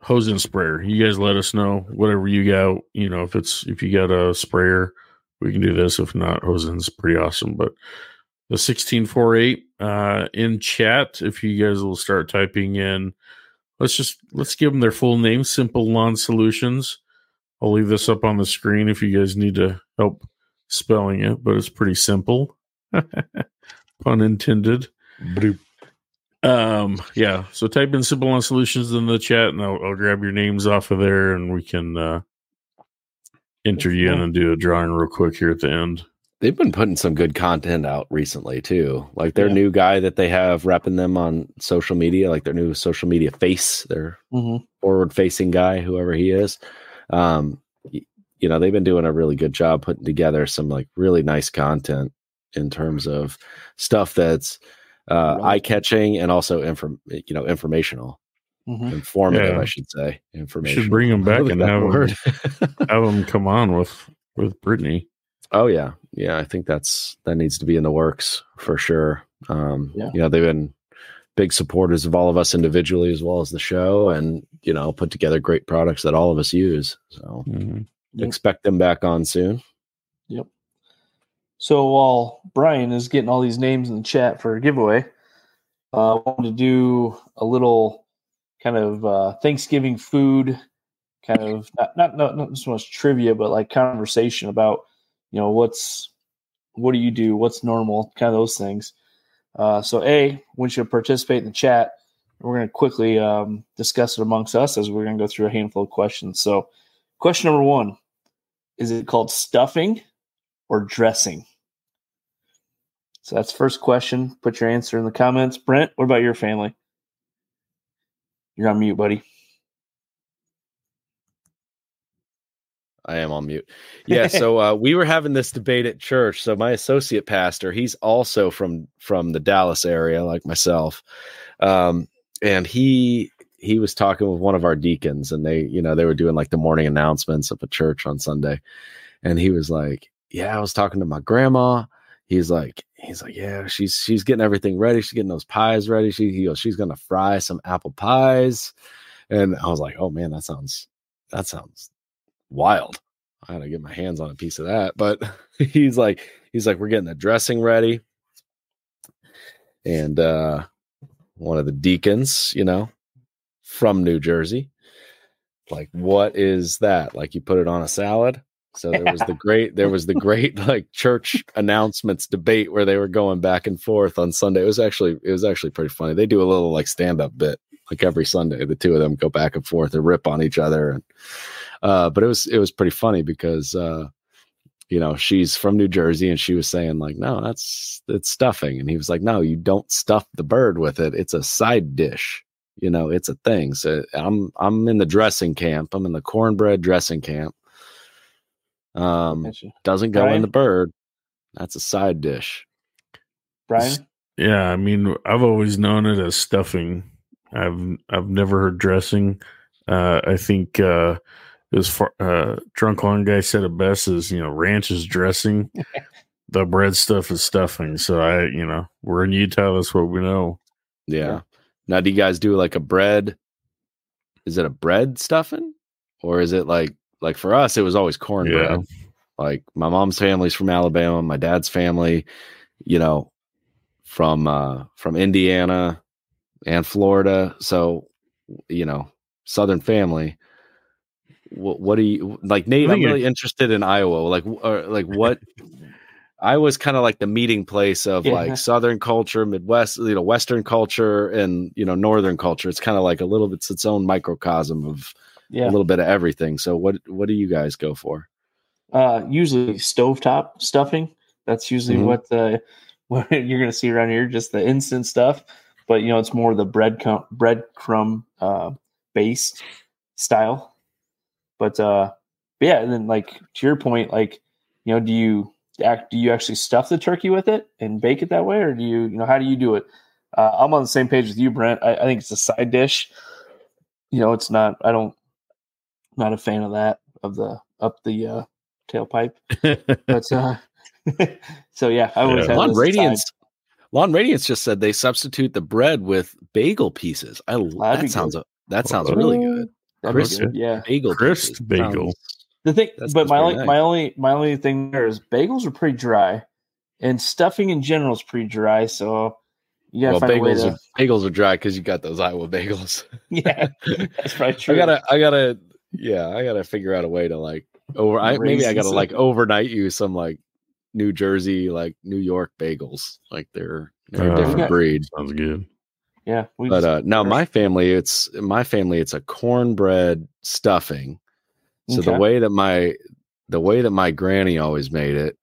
hose and sprayer. You guys let us know whatever you got. You know, if it's if you got a sprayer, we can do this. If not, hose is pretty awesome. But the sixteen four eight uh, in chat, if you guys will start typing in, let's just let's give them their full name. Simple Lawn Solutions I'll leave this up on the screen if you guys need to help spelling it, but it's pretty simple. Pun intended. Bloop. Um, yeah. So type in Simple Lawn Solutions in the chat and I'll, I'll grab your names off of there and we can uh enter you in and do a drawing real quick here at the end. They've been putting some good content out recently too. Like their Yeah. new guy that they have repping them on social media, like their new social media face, their Mhm. forward facing guy, whoever he is. Um, you know, they've been doing a really good job putting together some like really nice content in terms of stuff that's uh, Right. eye catching and also inform, you know, informational, Mhm. informative, Yeah. I should say. Information. should bring them back Look and that have him, word. have him come on with with Brittany. Oh yeah, yeah. I think that's that needs to be in the works for sure. Um, Yeah. You know, they've been big supporters of all of us individually as well as the show, and you know, put together great products that all of us use. So Mhm. Expect them back on soon. So while Brian is getting all these names in the chat for a giveaway, uh, I wanted to do a little kind of uh, Thanksgiving food, kind of not, not not not so much trivia, but like conversation about you know what's what do you do, what's normal, kind of those things. Uh, so a, once you participate in the chat, we're going to quickly um, discuss it amongst us as we're going to go through a handful of questions. So, question number one: Is it called stuffing? Or dressing? So that's first question. Put your answer in the comments. Brent, what about your family? You're on mute, buddy. I am on mute. Yeah, so uh, we were having this debate at church. So my associate pastor, he's also from from the Dallas area, like myself, um, and he he was talking with one of our deacons, and they, you know, they were doing like the morning announcements of a church on Sunday, and he was like, "Yeah, I was talking to my grandma." He's like, he's like, "Yeah, she's she's getting everything ready. She's getting those pies ready. She he goes, she's gonna fry some apple pies," and I was like, "Oh man, that sounds that sounds wild. I gotta get my hands on a piece of that. But he's like, he's like, we're getting the dressing ready. And uh one of the deacons, you know, from New Jersey, like, what is that? Like you put it on a salad? So there was the great, there was the great like church announcements debate where they were going back and forth on Sunday. It was actually, it was actually pretty funny. They do a little like stand up bit like every Sunday. The two of them go back and forth and rip on each other. And uh, but it was it was pretty funny because uh, you know she's from New Jersey and she was saying like, no, that's it's stuffing, and he was like, no, you don't stuff the bird with it. It's a side dish. You know, it's a thing. So I'm I'm in the dressing camp. I'm in the cornbread dressing camp. Um, Gotcha. doesn't go in the bird. That's a side dish. Brian? Yeah, I mean, I've always known it as stuffing. I've I've never heard dressing. Uh, I think uh, it was far, uh, drunk one guy said it best is you know ranch is dressing, the bread stuff is stuffing. So I you know we're in Utah. That's what we know. Yeah. Yeah. Now, do you guys do like a bread? Is it a bread stuffing, or is it like like for us? It was always cornbread. Yeah. Like my mom's family's from Alabama, my dad's family, you know, from uh from Indiana and Florida. So, you know, Southern family. What what do you like, Nate? I'm really interested in Iowa. Like, or, like what? I was kind of like the meeting place of Yeah. like Southern culture, Midwest, you know, Western culture, and you know, Northern culture. It's kind of like a little bit it's its own microcosm of Yeah. a little bit of everything. So, what what do you guys go for? Uh, usually stovetop stuffing. That's usually Mhm. what the what you're going to see around here, just the instant stuff. But you know, it's more the bread cum, breadcrumb uh, based style. But uh, but yeah, and then like to your point, like you know, do you act? Do you actually stuff the turkey with it and bake it that way, or do you you know how do you do it? Uh, I'm on the same page with you, Brent. I, I think it's a side dish. You know, it's not. I don't. Not a fan of that of the up the uh, tailpipe. But uh, so yeah, I always Yeah. have Lawn this aside. Radiance. Lawn Radiance just said they substitute the bread with bagel pieces. I That'd that sounds good. that sounds really good. That'd Crisp. good, Yeah. Bagel Crisp bagel. Sounds- The thing, That but my only, nice. my only my only thing there is bagels are pretty dry, and stuffing in general is pretty dry. So yeah, well, find a way bagels to. are bagels are dry because you got those Iowa bagels. Yeah, that's probably true. I gotta I gotta yeah, I gotta figure out a way to like over. I, maybe I gotta like overnight you some like New Jersey, like New York bagels. Like they're they're a Uh, different Okay. breed. Sounds good. Yeah, we But just- uh now my family, it's my family, it's a cornbread stuffing. So the way that my the way that my granny always made it,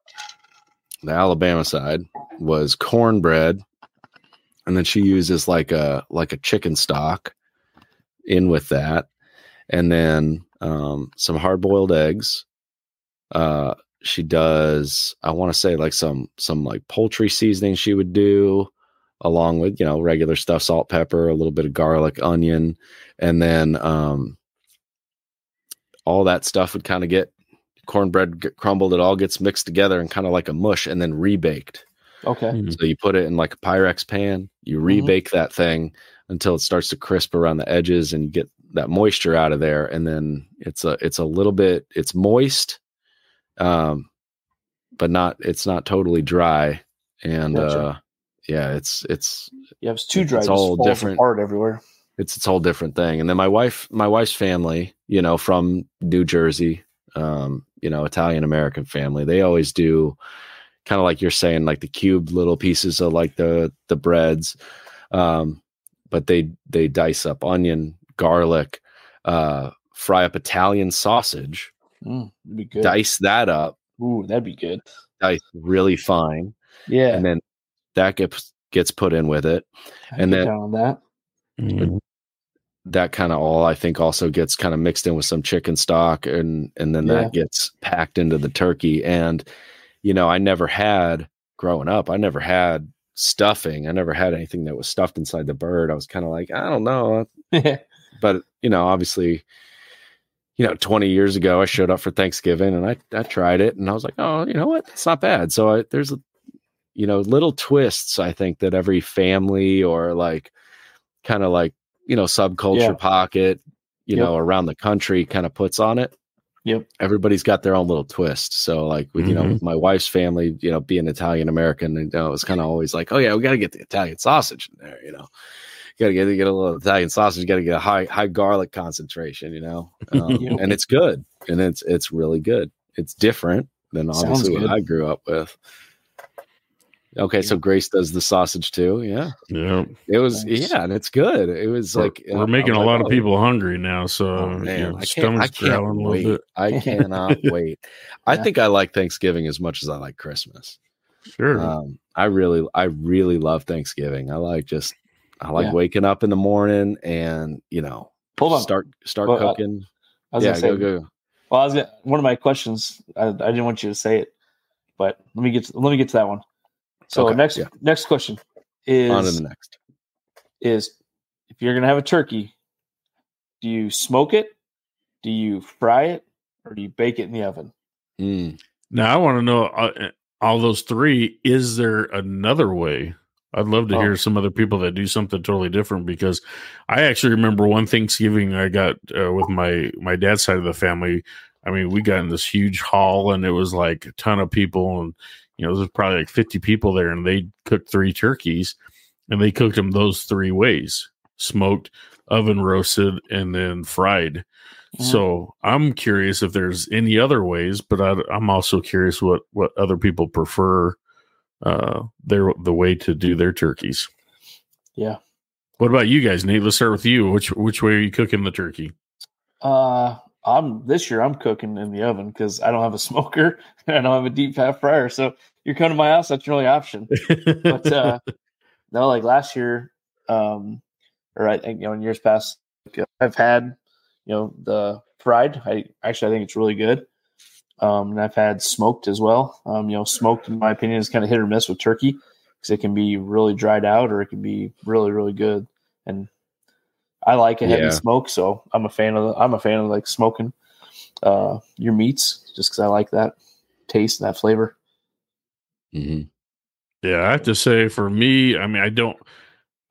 the Alabama side, was cornbread, and then she uses like a like a chicken stock in with that, and then um, some hard boiled eggs. Uh, she does I want to say like some some like poultry seasoning she would do along with you know regular stuff salt pepper a little bit of garlic onion and then um all that stuff would kind of get cornbread get crumbled it all gets mixed together and kind of like a mush and then rebaked okay. Mm. so you put it in like a pyrex pan you Mhm. rebake that thing until it starts to crisp around the edges and you get that moisture out of there and then it's a it's a little bit it's moist um but not it's not totally dry and Gotcha. uh yeah it's it's Yeah, it's too dry. it's all different. apart everywhere. it's its whole different thing. And then my wife, my wife's family, you know, from New Jersey, um, you know, Italian American family, they always do kind of like you're saying, like the cubed little pieces of like the the breads. Um, but they they dice up onion, garlic, uh, fry up Italian sausage, Mm, that'd be good. dice that up, Ooh, that'd be good. dice really fine, Yeah, and then that gets gets put in with it. I'd and then- down on that. Mhm. that kind of all I think also gets kind of mixed in with some chicken stock and and then Yeah. that gets packed into the turkey and you know I never had growing up I never had stuffing I never had anything that was stuffed inside the bird I was kind of like I don't know but you know obviously you know 20 years ago I showed up for Thanksgiving and I I tried it and I was like oh you know what it's not bad so I, there's you know little twists I think that every family or like kind of like you know subculture Yeah. pocket you Yep. know around the country kind of puts on it Yep. everybody's got their own little twist so like with you know Mhm. with my wife's family you know being italian american you know it was kind of always like oh yeah we got to get the italian sausage in there you know gotta get, get a little italian sausage you gotta get a high high garlic concentration you know um, Yep. and it's good and it's it's really good it's different than obviously what i grew up with okay so grace does the sausage too yeah Yeah, it was Nice. yeah and it's good it was We're- like we're I'm making a like, lot of oh, people hungry now. So Oh you man, know, I can't, I stomach's can't growling wait. I cannot wait. I Yeah. think I like Thanksgiving as much as I like Christmas. Sure. Um, I really, I really love Thanksgiving. I like just, I like Yeah. waking up in the morning and you know, Hold on. start start Well, uh, cooking. I was yeah, gonna say, go go. Well, I was gonna, one of my questions. I, I didn't want you to say it, but let me get to, let me get to that one. So Okay, next yeah. next question is On to the next. is if you're gonna have a turkey, do you smoke it, do you fry it, or do you bake it in the oven? Mm, now I want to know uh, all those three. Is there another way? I'd love to Oh. hear some other people that do something totally different because I actually remember one Thanksgiving I got uh, with my my dad's side of the family. I mean, we got in this huge hall and it was like a ton of people and you know there's probably like 50 people there and they cooked three turkeys and they cooked them those three ways: smoked, oven roasted, and then fried. Mhm. So I'm curious if there's any other ways, but I, I'm also curious what what other people prefer uh their the way to do their turkeys. Yeah. What about you guys, Nate? Let's start with you. Which which way are you cooking the turkey? Uh, I'm this year I'm cooking in the oven because I don't have a smoker and I don't have a deep fat fryer. So you're coming to my house, that's your only option. But uh, no, like last year, um, or I think you know in years past, I've had you know the fried. I actually I think it's really good. Um, and I've had smoked as well. Um, you know, smoked in my opinion is kind of hit or miss with turkey because it can be really dried out or it can be really really good. And I like a heavy Yeah. smoke, so I'm a fan of I'm a fan of like smoking uh, your meats just because I like that taste and that flavor. mhm. yeah, I have to say for me, I mean, I don't.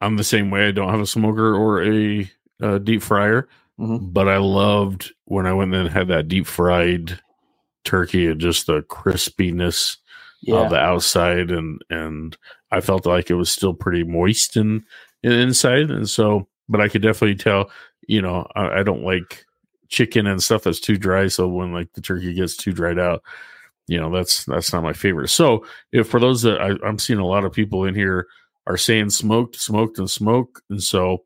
I'm the same way. I don't have a smoker or a, uh deep fryer, Mhm. but I loved when I went and had that deep fried turkey and just the crispiness Yeah, of the outside and and I felt like it was still pretty moist in, in inside and so but I could definitely tell you know I, I don't like chicken and stuff that's too dry. So when like the turkey gets too dried out, you know that's that's not my favorite. So if for those that I, I'm seeing a lot of people in here are saying smoked, smoked, and smoke, and so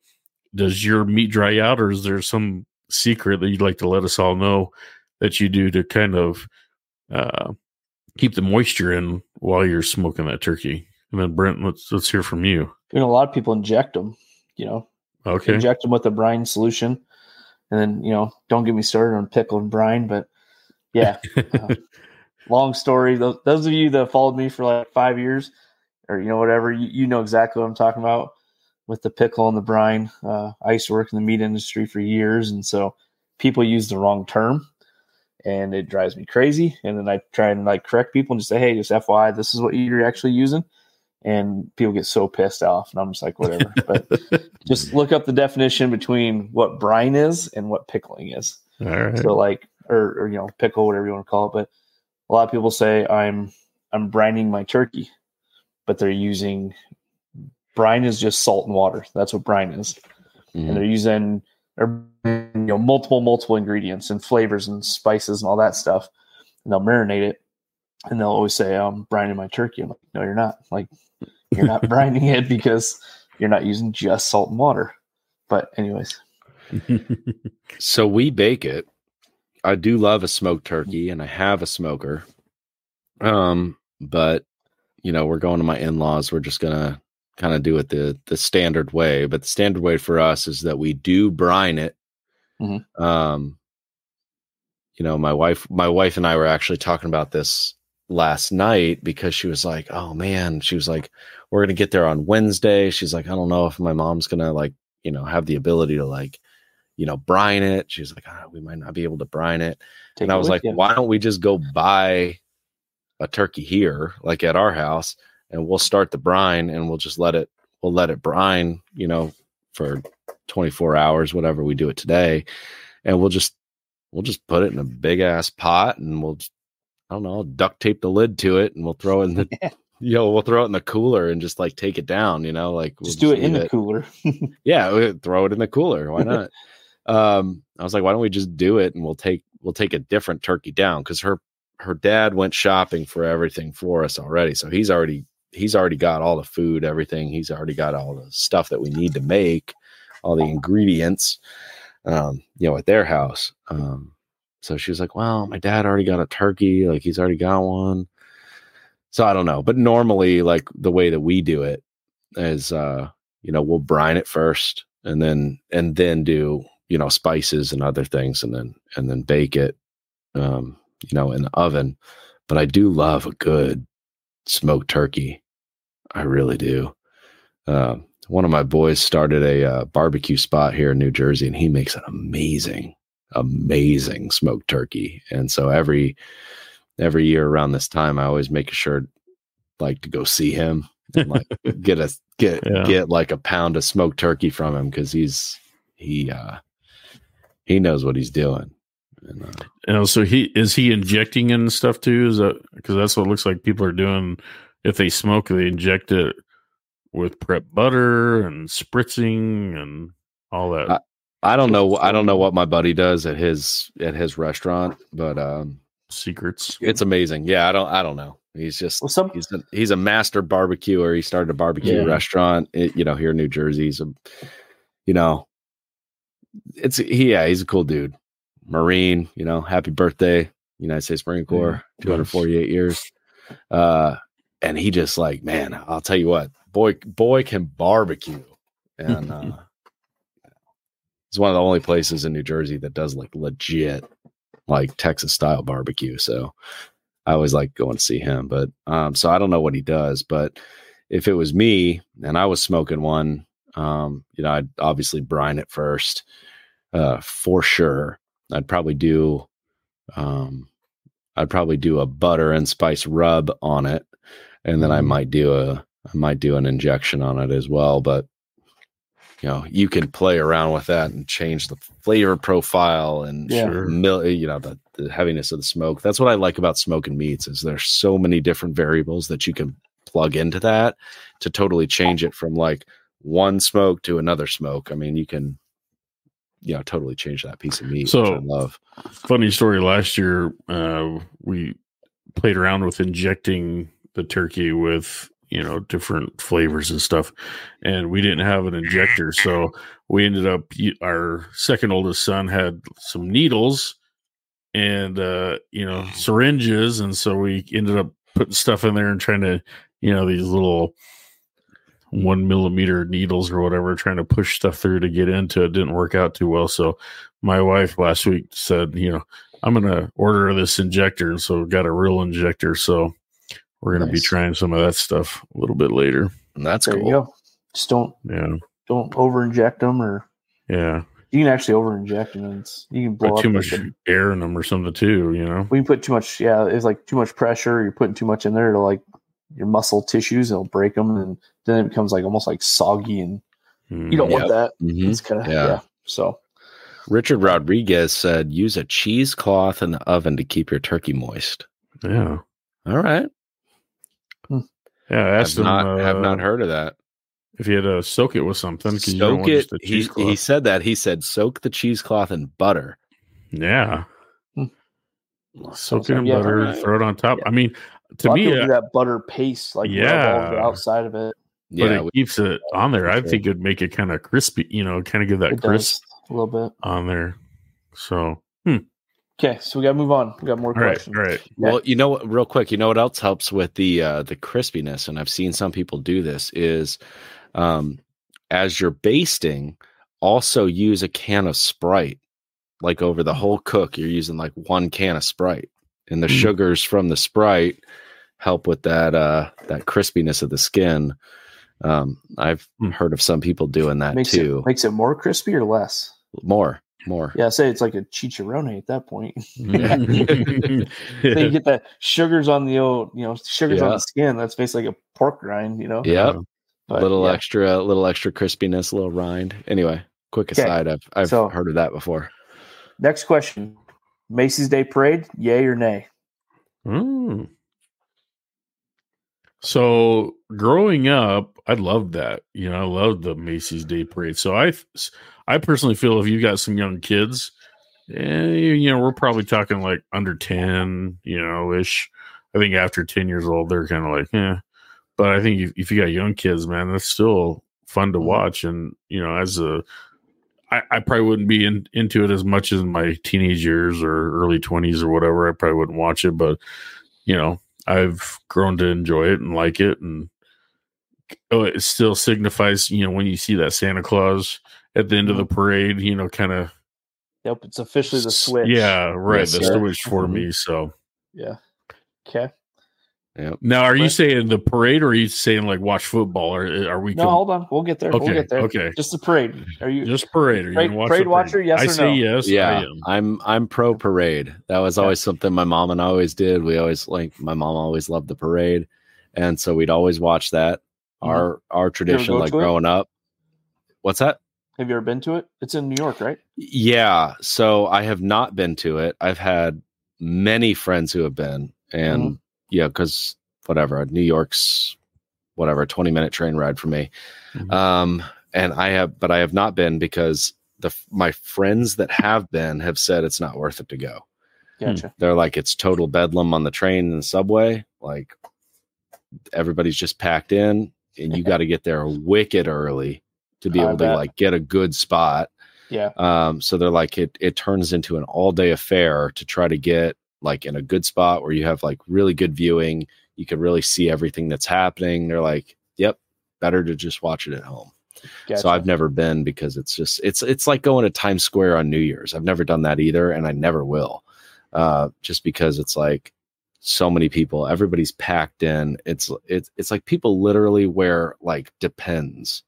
does your meat dry out, or is there some secret that you'd like to let us all know that you do to kind of uh, keep the moisture in while you're smoking that turkey? And then Brent, let's let's hear from you. You know, a lot of people inject them. You know, Okay. inject them with a brine solution, and then you know, don't get me started on pickle and brine, but yeah, uh, long story. Those, those of you that followed me for like five years, or you know whatever, you, you know exactly what I'm talking about with the pickle and the brine. Uh, I used to work in the meat industry for years, and so people use the wrong term, and it drives me crazy. And then I try and like correct people and just say, hey, just FYI, this is what you're actually using. And people get so pissed off, and I'm just like, whatever. But just look up the definition between what brine is and what pickling is. All right. So like, or, or you know, pickle, whatever you want to call it. But a lot of people say I'm I'm brining my turkey, but they're using brine is just salt and water. That's what brine is, Mhm. and they're using or you know multiple multiple ingredients and flavors and spices and all that stuff, and they'll marinate it, and they'll always say I'm brining my turkey. I'm like, no, you're not. Like, you're not brining it because you're not using just salt and water. But anyways, So we bake it. I do love a smoked turkey and I have a smoker. Um, but you know, we're going to my in-laws. We're just gonna kind of do it the the standard way. But the standard way for us is that we do brine it. Mhm. Um, you know, my wife, my wife and I were actually talking about this last night because she was like, "Oh man," she was like, "We're gonna get there on Wednesday." She's like, "I don't know if my mom's gonna like, you know, have the ability to like." you know, brine it. She's like, ah, we might not be able to brine it. take and I was like, you. why don't we just go buy a turkey here, like at our house, and we'll start the brine and we'll just let it, we'll let it brine, you know, for 24 hours, whatever we do it today. And we'll just, we'll just put it in a big ass pot and we'll, just, I don't know, duct tape the lid to it and we'll throw it in the, you know, we'll throw it in the cooler and just like take it down, you know, like we'll just do it in the cooler. yeah we- throw it in the cooler why not um i was like why don't we just do it and we'll take we'll take a different turkey down because her her dad went shopping for everything for us already so he's already he's already got all the food everything. He's already got all the stuff that we need to make all the ingredients um you know at their house. Um so she was like well my dad already got a turkey like he's already got one. So i don't know but normally like the way that we do it is uh you know we'll brine it first and then and then do you know spices and other things and then and then bake it um you know in the oven. But i do love a good smoked turkey. I really do. Uh, one of my boys started a uh, barbecue spot here in new jersey and he makes an amazing amazing smoked turkey. And so every every year around this time i always make sure like to go see him and like get a get Yeah. get like a pound of smoked turkey from him because he's he uh he knows what he's doing and, uh, You know, so he is he injecting in stuff too? Is that because that's what it looks like people are doing? If they smoke, they inject it with prep butter and spritzing and all that. Uh, i don't know i don't know what my buddy does at his at his restaurant but um secrets. it's amazing yeah i don't i don't know he's just Well, some he's a, he's a master barbecuer he started a barbecue Yeah. restaurant eh, you know here in new jersey he's a you know it's he yeah he's a cool dude marine you know happy birthday united states marine corps 248 years. Uh and he just like man i'll tell you what boy boy can barbecue. And uh it's one of the only places in new jersey that does like legit like texas style barbecue. So i always like going to see him but um so i don't know what he does but if it was me and i was smoking one um you know i'd obviously brine it first uh for sure i'd probably do um i'd probably do a butter and spice rub on it and then i Mhm. might do a i might do an injection on it as well but you know you can play around with that and change the flavor profile and Yeah. Mil- you know the, the heaviness of the smoke that's what i like about smoking meats is there's so many different variables that you can plug into that to totally change it from like one smoke to another smoke i mean you can you know totally changed that piece of meat. So- which I love. Funny story. Last year, uh, we played around with injecting the turkey with you know different flavors and stuff, and we didn't have an injector, so we ended up. Our second oldest son had some needles and uh, you know syringes, and so we ended up putting stuff in there and trying to you know these little one millimeter needles or whatever, trying to push stuff through to get into it. Didn't work out too well. So my wife last week said, you know, I'm gonna order this injector, and so got a real injector. So we're gonna be trying some of that stuff a little bit later. And that's there cool. you go. Just don't Yeah, don't over inject them, or yeah. you can actually over inject them, and it's, you can blow Put up too like much a- air in them or something too. You know. we put too much. Yeah, it's like too much pressure. You're putting too much in there to like your muscle tissues. It'll break them, and then it becomes like almost like soggy, and you don't want that. Mhm. It's kind of Yeah. yeah. So Richard Rodriguez said, use a cheesecloth in the oven to keep your turkey moist. Yeah. All right. Yeah. I I've him. not, have uh, not heard of that. if you had to soak it with something. 'cause you don't Soak want it. just a He, he said that. He said, soak the cheesecloth in butter. yeah. Hmm. Soak it in Yeah. butter, Alright. throw it on top. I mean, a to me, uh, that butter paste, like Yeah. the outside of it. but Yeah. it keeps it on there. I think it'd make it kind of crispy, you know, kind of give that It crisp does a little bit. on there. So, Okay, so we got to move on. We got more all right, questions. all right. Well, you know what? Real quick, you know what else helps with the uh, the crispiness, and I've seen some people do this is, um, as you're basting, also use a can of Sprite, like over the whole cook. You're using like one can of Sprite, and the Mm. sugars from the Sprite help with that uh, that crispiness of the skin. Um, I've Mm. heard of some people doing that Makes too. it makes it more crispy or less. more, more. Yeah, say it's like a chicharrone at that point. Yeah. then you get the sugars on the old, you know, sugars on the skin. That's basically like a pork rind, you know. Yep. But, little yeah. extra, little extra crispiness, a little rind. Anyway, quick Okay. aside, I've I've So- heard of that before. Next question: Macy's Day Parade, yay or nay? Mm. So growing up, I loved that. You know, I loved the Macy's Day Parade. So I, I personally feel if you got some young kids, eh, you know, we're probably talking like under ten, you know, ish. I think after ten years old, they're kind of like, yeah. But I think if, if you got young kids, man, that's still fun to Mhm. watch. And you know, as a I, I probably wouldn't be in, into it as much as my teenage years or early 20s or whatever. I probably wouldn't watch it, but you know, I've grown to enjoy it and like it. And oh, it still signifies, you know, when you see that Santa Claus at the end of the parade, you know, kind of, Yep, it's officially the switch. yeah, right. Yes, the sir. switch for Mhm. me. So yeah. Okay. Yep. now, are you saying the parade or are you saying like watch football or are we? No, com- hold on. We'll get there. Okay, We'll get there. okay. Just the parade. Are you? just parade? Are you Parade- gonna watch parade the watcher, yes I or say no? yes. I Yeah, am. I'm I'm pro parade. That was Okay. always something my mom and I always did. We always like my mom always loved the parade, and so we'd always watch that. Mhm. Our our tradition, like to it? growing up. What's that? Have you ever been to it? It's in New York, right? Yeah, so I have not been to it. I've had many friends who have been, and Mm-hmm. Yeah, because whatever, New York's whatever, twenty minute train ride for me. Mhm. Um, and I have, but I have not been because the my friends that have been have said it's not worth it to go. Gotcha. They're like it's total bedlam on the train and the subway. Like everybody's just packed in, and you got to get there wicked early to be I able to like get a good spot. Yeah. Um, so they're like it it turns into an all day affair to try to get like in a good spot where you have like really good viewing. You can really see everything that's happening. They're like, yep, better to just watch it at home. Gotcha. So I've never been because it's just it's it's like going to Times Square on New Year's. I've never done that either, and I never will. Uh, just because it's like so many people, everybody's packed in. It's it's it's like people literally wear like depends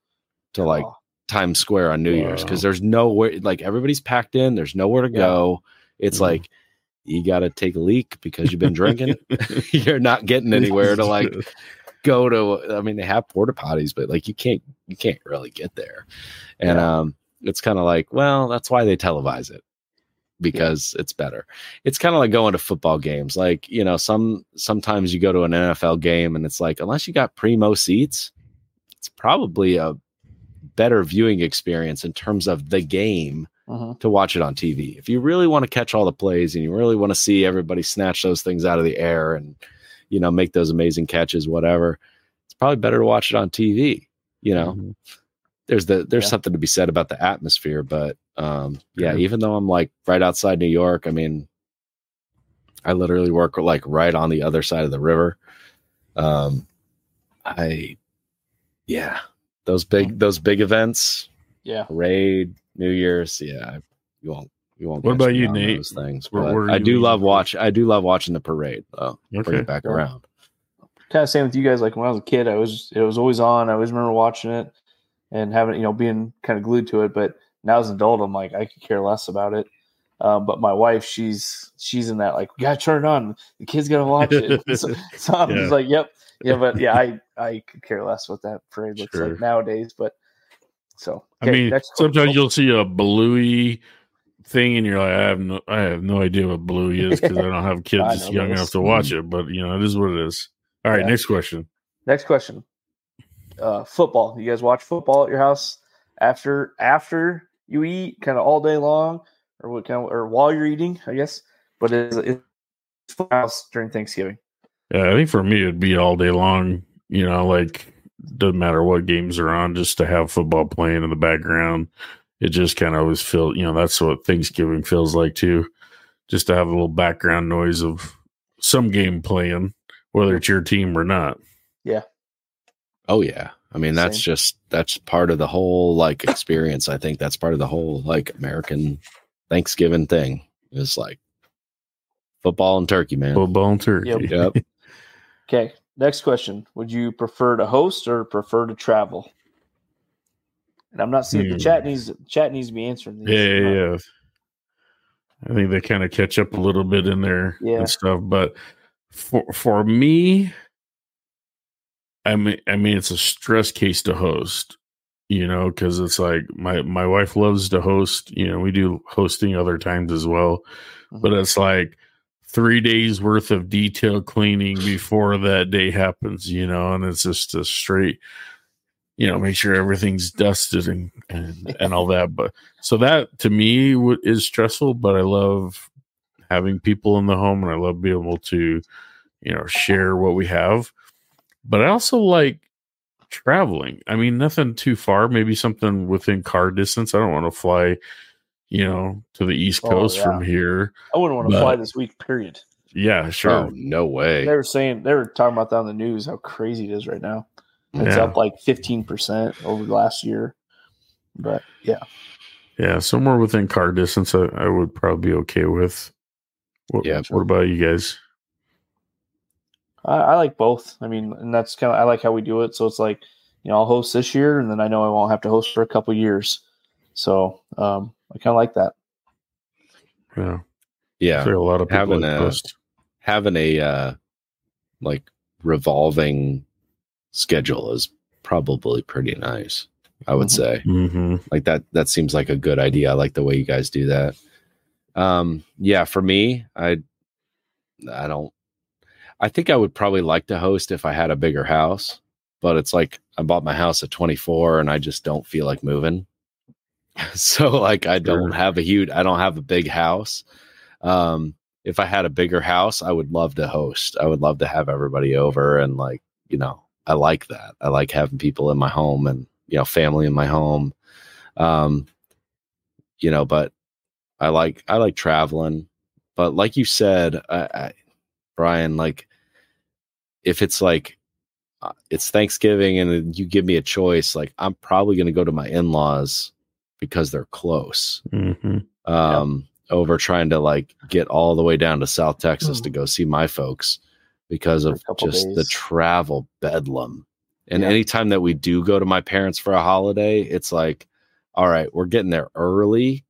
to like Oh, Times Square on New Year's because there's nowhere like everybody's packed in. There's nowhere to Yeah. go. It's Mhm. like you got to take a leak because you've been drinking. You're not getting anywhere to like go to. I mean, they have porta potties, but like you can't you can't really get there. And Yeah. um, it's kind of like well, that's why they televise it because it's better. It's kind of like going to football games. Like you know, some sometimes you go to an NFL game and it's like unless you got primo seats, it's probably a better viewing experience in terms of the game Mhm. to watch it on TV. If you really want to catch all the plays and you really want to see everybody snatch those things out of the air and you know make those amazing catches, whatever, it's probably better to watch it on TV. You know, Mhm. there's the there's Yeah. something to be said about the atmosphere, but um, yeah, even though I'm like right outside New York, I mean, I literally work like right on the other side of the river. Um, I, yeah, those big those big events, Yeah. parade, New Year's, yeah, I- you won't you won't. What about you, Nate? Those things, Where- where I do leaning love towards? watch. I do love watching the parade. Though. Bring it back Yeah. around. kind of same with you guys. Like when I was a kid, I was it was always on. I always remember watching it and having you know being kind of glued to it. But now as an adult, I'm like I could care less about it. Um, but my wife, she's she's in that like we gotta turn it on. The kids gotta watch it. so, so I'm Yeah. just like, yep, yeah. But yeah, I I could care less what that parade looks Sure. like nowadays. But so I mean, sometimes you'll see a bluey thing, and you're like, I have no, I have no idea what bluey is because I don't have kids know young enough to watch it. But you know, it is what it is. All right, Yeah. next question. Next question. Uh, football. You guys watch football at your house after after you eat, kind of all day long, or what kind of, or while you're eating, I guess. But is football house during Thanksgiving? Yeah, I think for me it'd be all day long. You know, like doesn't matter what games are on, just to have football playing in the background. It just kind of always feel. You know, that's what Thanksgiving feels like too. Just to have a little background noise of some game playing, whether it's your team or not. Yeah. Oh yeah. I mean, that's Same. just that's part of the whole like experience. I think that's part of the whole like American Thanksgiving thing. Is like football and turkey, man. Football and turkey. Yep. Yep. Okay. Next question: Would you prefer to host or prefer to travel? And I'm not seeing the Hmm. chat needs chat needs to be answering. these. Yeah, yeah, yeah. I think they kind of catch up a little bit in there Yeah. and stuff. But for for me, I mean, I mean, it's a stress case to host, you know, because it's like my my wife loves to host. You know, we do hosting other times as well, but it's like three days worth of detail cleaning before that day happens, you know, and it's just a straight, you know, make sure everything's dusted and and, and all that. But so that to me w- is stressful, but I love having people in the home and I love being able to, you know, share what we have. But I also like traveling. I mean, nothing too far, maybe something within car distance. I don't want to fly, you know, to the East Oh, Coast yeah. from here. I wouldn't want to But- fly this week. Period. Yeah, sure. Oh no way. They were saying they were talking about that on the news how crazy it is right now. It's Yeah. up like 15% over the last year. But yeah, Yeah, somewhere within car distance, I, I would probably be okay with. What, Yeah. What about you guys? I, I like both. I mean, and that's kind of, I like how we do it. So it's like, you know, I'll host this year and then I know I won't have to host for a couple years. So um, I kind of like that. Yeah, yeah. there a lot of people Having that a- post. Having a uh like revolving schedule is probably pretty nice. I would Mhm. say. Mm-hmm. like that that seems like a good idea i like the way you guys do that um yeah for me i i don't i think i would probably like to host if i had a bigger house but it's like i bought my house at 24 and i just don't feel like moving so like i don't have a huge i don't have a big house. Um if i had a bigger house i would love to host. I would love to have everybody over and like you know i like that. I like having people in my home and you know family in my home. Um you know but i like i like traveling. But like you said I, I brian like if it's like uh, it's thanksgiving and you give me a choice like i'm probably going to go to my in-laws because they're close. Mm-hmm. um over trying to like get all the way down to south texas to go see my folks because of couple just the travel bedlam. And Yeah. anytime that we do go to my parents for a holiday it's like all right we're getting there early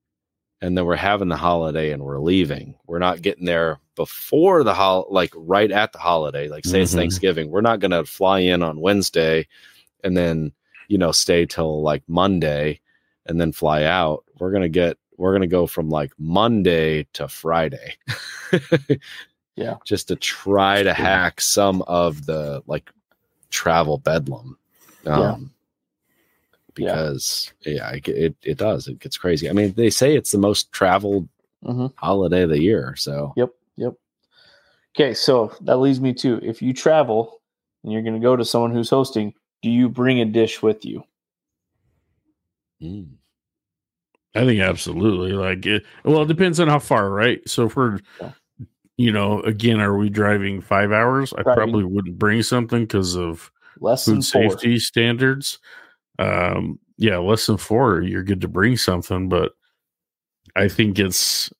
and then we're having the holiday and we're leaving. We're not getting there before the hol like right at the holiday. Like say it's Mhm. thanksgiving we're not going to fly in on wednesday and then you know stay till like monday and then fly out we're going to get we're going to go from like monday to friday Yeah. just to try to hack some of the like travel bedlam Yeah. um because yeah, it, it it does. It gets crazy. I mean, they say it's the most traveled hmm holiday of the year. So Yep. Yep. Okay, so that leads me to if you travel and you're going to go to someone who's hosting, do you bring a dish with you? Mm, I think absolutely. Like, it, well, it depends on how far, right? So if we're, Yeah. you know, again, are we driving five hours? I probably wouldn't bring something because of Less food safety standards. Um, yeah, less than four, you're good to bring something, but I think it's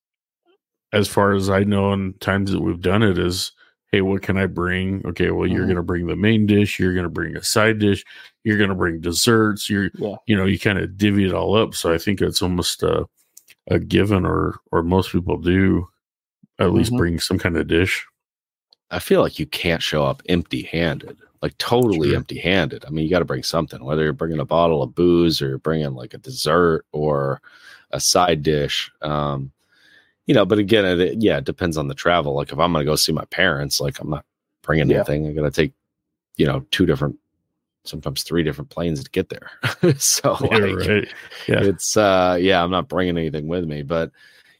as far as I know, in times that we've done it, is hey, what can I bring? Okay, well, you're Mhm. going to bring the main dish, you're going to bring a side dish, you're going to bring desserts. You're, Yeah. you know, you kind of divvy it all up. So I think it's almost a, a given, or or most people do at least Mhm. bring some kind of dish. I feel like you can't show up empty handed, like totally Sure. empty handed. I mean, you got to bring something, whether you're bringing a bottle of booze or you're bringing like a dessert or a side dish. Um, you know, but again, it, yeah, it depends on the travel. Like if I'm going to go see my parents, like I'm not bringing Yeah. anything. I got to take, you know, two different, sometimes three different planes to get there. so Yeah, like, right. Yeah. it's uh yeah i'm not bringing anything with me but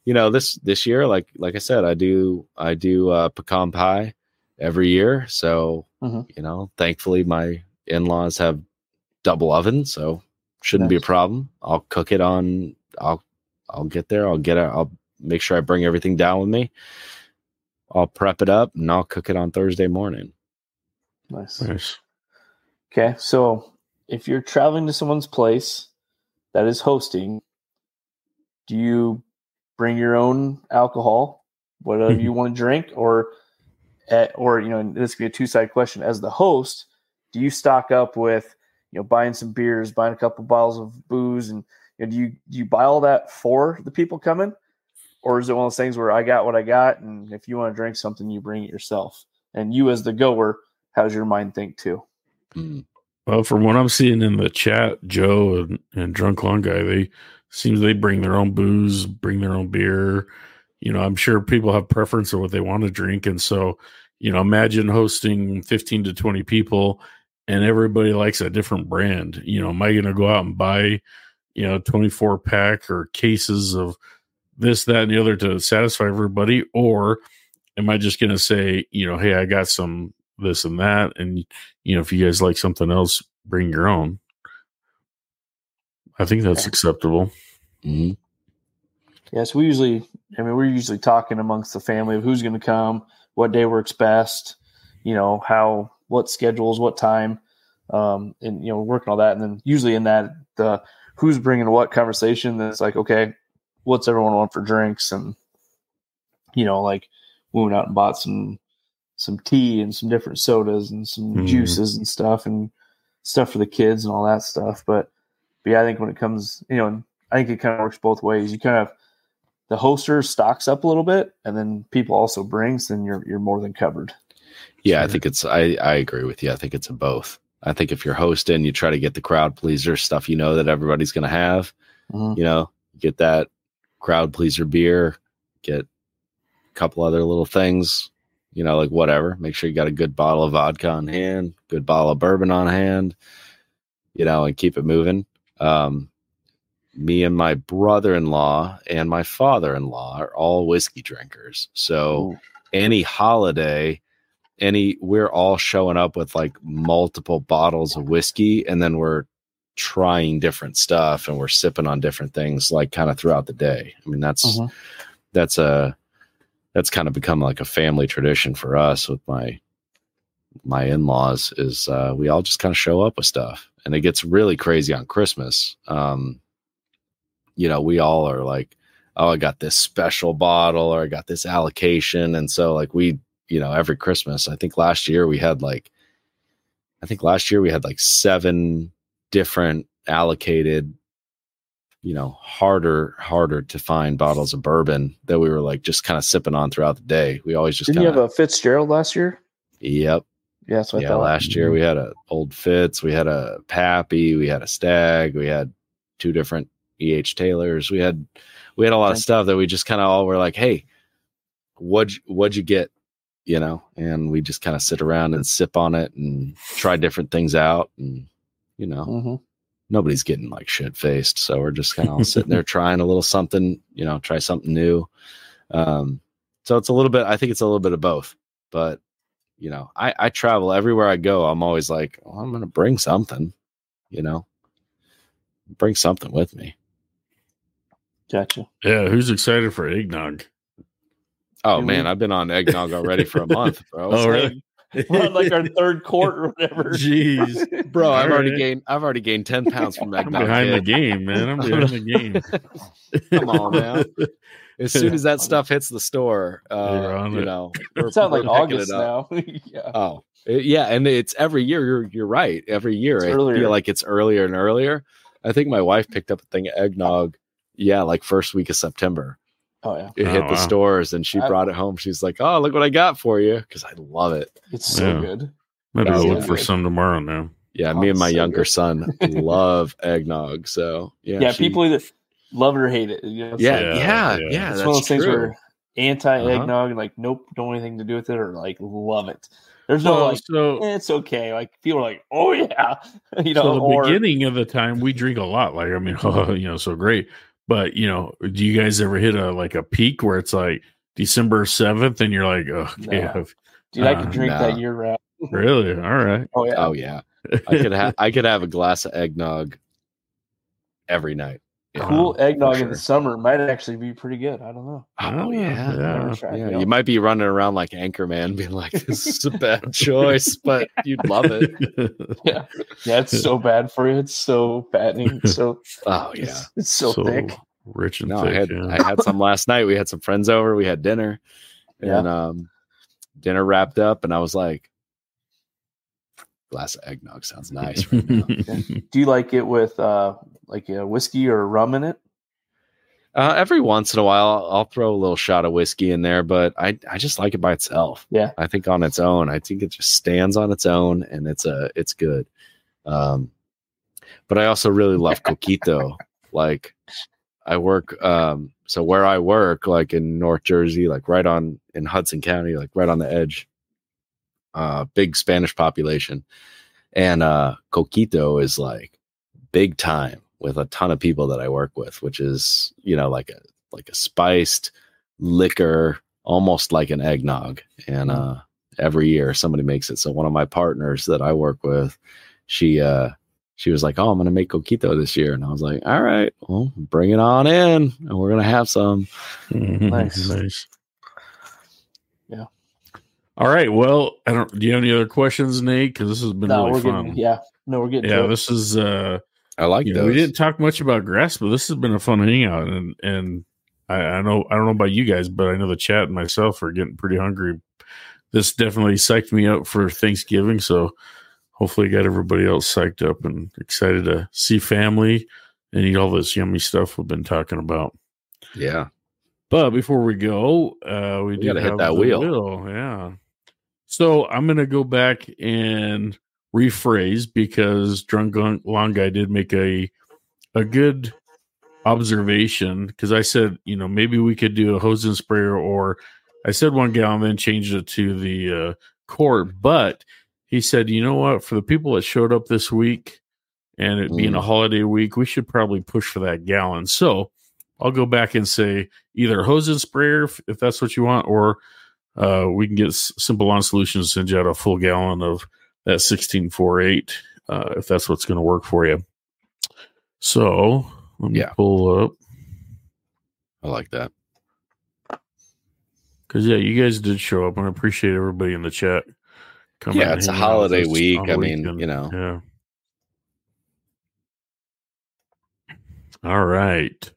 you know this this year like like i said i do i do uh pecan pie every year so Mhm. you know thankfully my in-laws have double oven so shouldn't be a problem i'll cook it on i'll i'll get there i'll get it i'll make sure i bring everything down with me i'll prep it up and i'll cook it on thursday morning Nice. Nice. Okay, so if you're traveling to someone's place that is hosting, do you bring your own alcohol, whatever you want to drink, or, at, or you know, this could be a two side question. As the host, do you stock up with, you know, buying some beers, buying a couple bottles of booze, and you know, do you do you buy all that for the people coming, or is it one of those things where I got what I got, and if you want to drink something, you bring it yourself, and you as the goer, how's your mind think too? Mm. Well, from what I'm seeing in the chat, Joe and, and Drunk Lawn Guy, they seems they bring their own booze, bring their own beer. You know, I'm sure people have preference of what they want to drink, and so you know, imagine hosting 15 to 20 people, and everybody likes a different brand. You know, am I going to go out and buy, you know, 24 pack or cases of this, that, and the other to satisfy everybody, or am I just going to say, you know, hey, I got some this and that, and you know, if you guys like something else, bring your own. I think that's acceptable. Mhm. Yes, we usually, I mean, we're usually talking amongst the family of who's going to come, what day works best, you know, how, what schedules, what time, um, and, you know, working all that. And then usually in that, the who's bringing what conversation, that's like, okay, what's everyone want for drinks? And, you know, like we went out and bought some, some tea and some different sodas and some Mhm. juices and stuff and stuff for the kids and all that stuff. But, but yeah, I think when it comes, you know, I think it kind of works both ways. You kind of the hoster stocks up a little bit, and then people also brings, then you're you're more than covered. Yeah, I think it's I I agree with you. I think it's a both. I think if you're hosting, you try to get the crowd pleaser stuff you know that everybody's going to have. Mhm. You know, get that crowd pleaser beer, get a couple other little things, you know, like whatever. Make sure you got a good bottle of vodka on hand, good bottle of bourbon on hand, you know, and keep it moving. Um, me and my brother-in-law and my father-in-law are all whiskey drinkers. So Ooh. any holiday, any we're all showing up with like multiple bottles of whiskey and then we're trying different stuff and we're sipping on different things like kind of throughout the day. I mean that's Mhm. that's a that's kind of become like a family tradition for us with my my in-laws is uh we all just kind of show up with stuff and it gets really crazy on Christmas. Um you know, we all are like oh, I got this special bottle or I got this allocation. And so like we, you know, every Christmas, I think last year we had like, I think last year we had like seven different allocated, you know, harder, harder to find bottles of bourbon that we were like just kind of sipping on throughout the day. We always just Didn't kind you have a Fitzgerald last year? yep. Yeah, yeah. Last year we had a old Fitz, we had a Pappy, we had a Stag, we had two different EH Taylors. We had, we had a lot of stuff that we just kind of all were like, Hey, what'd, you- what'd you get? You know, and we just kind of sit around and sip on it and try different things out. And, you know, Mhm. nobody's getting like shit faced. So we're just kind of sitting there trying a little something, you know, try something new. Um, so it's a little bit, I think it's a little bit of both. But, you know, I, I travel everywhere I go. I'm always like, well, I'm going to bring something, you know, bring something with me. Gotcha. Yeah, who's excited for eggnog? Oh Dude, man, we- I've been on eggnog already for a month, bro. Oh, really? We're on like our third court or whatever. Jeez, Bro, I've already gained I've already gained 10 pounds from I'm eggnog. behind the game, man. I'm behind the game. Come on, man. As soon as that stuff hits the store, You're uh, you it. know, It sounds like August now. yeah. Oh, it- yeah, and it's every year. You're you're right. Every year, It's I earlier. feel like it's earlier and earlier. I think my wife picked up a thing of eggnog. Yeah, like first week of September, Oh yeah. it Oh, hit the stores, and she I- brought it home. She's like, "Oh, look what I got for you," because I love it. It's so Yeah. good. Better Oh, look yeah. for some tomorrow now. Yeah, Oh, me and my so younger good. son love eggnog. So yeah, Yeah, she- people either love it or hate it. You know, Yeah, like- Yeah, yeah, yeah. yeah. it's that's one of those things true. where anti Uh-huh. eggnog, like nope, don't want anything to do with it, or like love it. There's no Well, like so eh, it's okay. Like people are like, oh yeah, you know, so the or beginning of the time we drink a lot. Like I mean, you know, so great. But you know, do you guys ever hit a like a peak where it's like December seventh, and you're like, oh, okay, No. I've- dude, I can drink nah. that year round. really? All right. Oh yeah, Oh yeah, I could have I could have a glass of eggnog every night. Yeah. cool eggnog for in the summer might actually be pretty good. I don't know. Oh yeah, yeah. Yeah. you might be running around like Anchorman, being like, "This is a bad choice," but you'd love it. Yeah, it's so bad for you. It's so fattening. It's so Oh yeah. it's, it's so, thick. rich and No, thick. I had yeah. I had some last night. We had some friends over. We had dinner, and um, dinner wrapped up, and I was like, "Glass of eggnog sounds nice." Right now. Do you like it with uh like a whiskey or rum in it? uh, every once in a while, I'll, I'll throw a little shot of whiskey in there, but I I just like it by itself. Yeah. I think on its own, I think it just stands on its own, and it's a it's good. Um, but I also really love coquito. like, I work um, so where I work, like in North Jersey, like right on in Hudson County, like right on the edge. Uh, big Spanish population, and uh, coquito is like big time with a ton of people that I work with, which is you know like a like a spiced liquor, almost like an eggnog. And uh, every year somebody makes it. So one of my partners that I work with, she uh, she was like, "Oh, I'm gonna make coquito this year," and I was like, "All right, well, bring it on in, and we're gonna have some." Nice. nice. Yeah. All right. Well, I don't. Do you have any other questions, Nate? Because this has been no, really we're fun. getting yeah. No, we're getting yeah. to. This is. uh I like know, those. we didn't talk much about grass, but this has been a fun hangout, and and I, I know I don't know about you guys, but I know the chat and myself are getting pretty hungry. This definitely psyched me up for Thanksgiving, so hopefully got everybody else psyched up and excited to see family and eat all this yummy stuff we've been talking about. yeah, But before we go, uh, we, We do gotta hit that the wheel. Yeah. So I'm gonna go back and rephrase because drunk Lawn- guy did make a a good observation because I said you know maybe we could do a hose and sprayer or I said one gallon then changed it to the uh, quart, but he said you know what for the people that showed up this week and it being a Mm. holiday week we should probably push for that gallon. So I'll go back and say either hose and sprayer if, if that's what you want, or uh, we can get S- Simple Lawn Solutions send you out a full gallon of that four eight uh, if that's what's going to work for you. So let me Yeah. pull up I like that. because yeah, you guys did show up, and I appreciate everybody in the chat. coming Yeah, it's a holiday week. I the mean, weekend. you know. yeah. All right.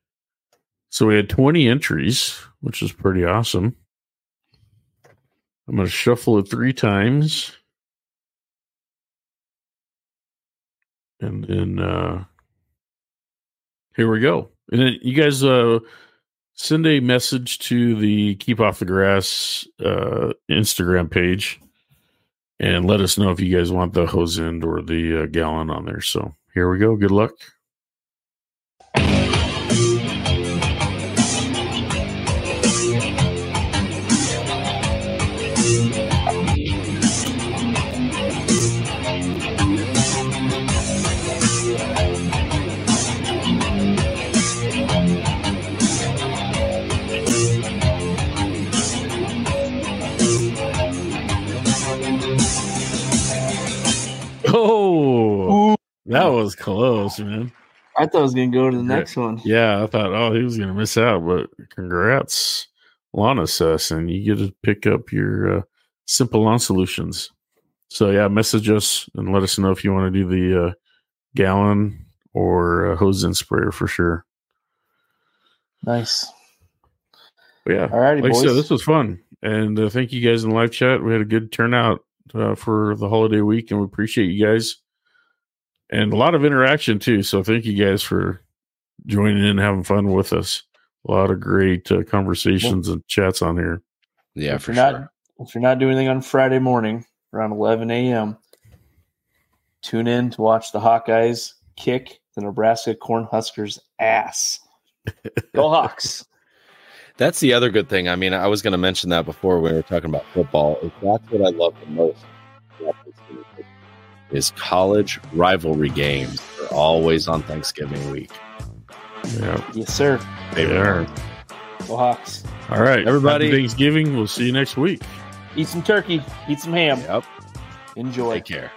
So we had 20 entries, which is pretty awesome. I'm going to shuffle it three times. And then uh here we go. And then you guys uh send a message to the Keep Off the Grass uh Instagram page and let us know if you guys want the hose end or the uh, gallon on there. So here we go. Good luck. That was close, man. I thought I was gonna go to the Right. next one. Yeah, I thought, oh, he was going to miss out, but congrats, Lanus, and you get to pick up your uh, Simple Lawn Solutions. So yeah, message us and let us know if you want to do the uh, gallon or uh, hose and sprayer for sure. Nice. But yeah, Alrighty, like I boys. said, this was fun, and uh, thank you guys in the live chat. We had a good turnout uh, for the holiday week, and we appreciate you guys, and a lot of interaction too. So thank you guys for joining in, having fun with us. A lot of great uh, conversations and chats on here. Yeah, if for you're sure. not if you're not doing anything on Friday morning around 11 a.m., tune in to watch the Hawkeyes kick the Nebraska Cornhuskers ass. Go Hawks! That's the other good thing. I mean, I was going to mention that before we were talking about football. Is that's what I love the most. About Thanksgiving Is college rivalry games They're always on Thanksgiving week. Yeah, yes, sir. they are. Go Hawks! All right, Everybody- Happy Thanksgiving. We'll see you next week. Eat some turkey. Eat some ham. Yep. Enjoy. Take care.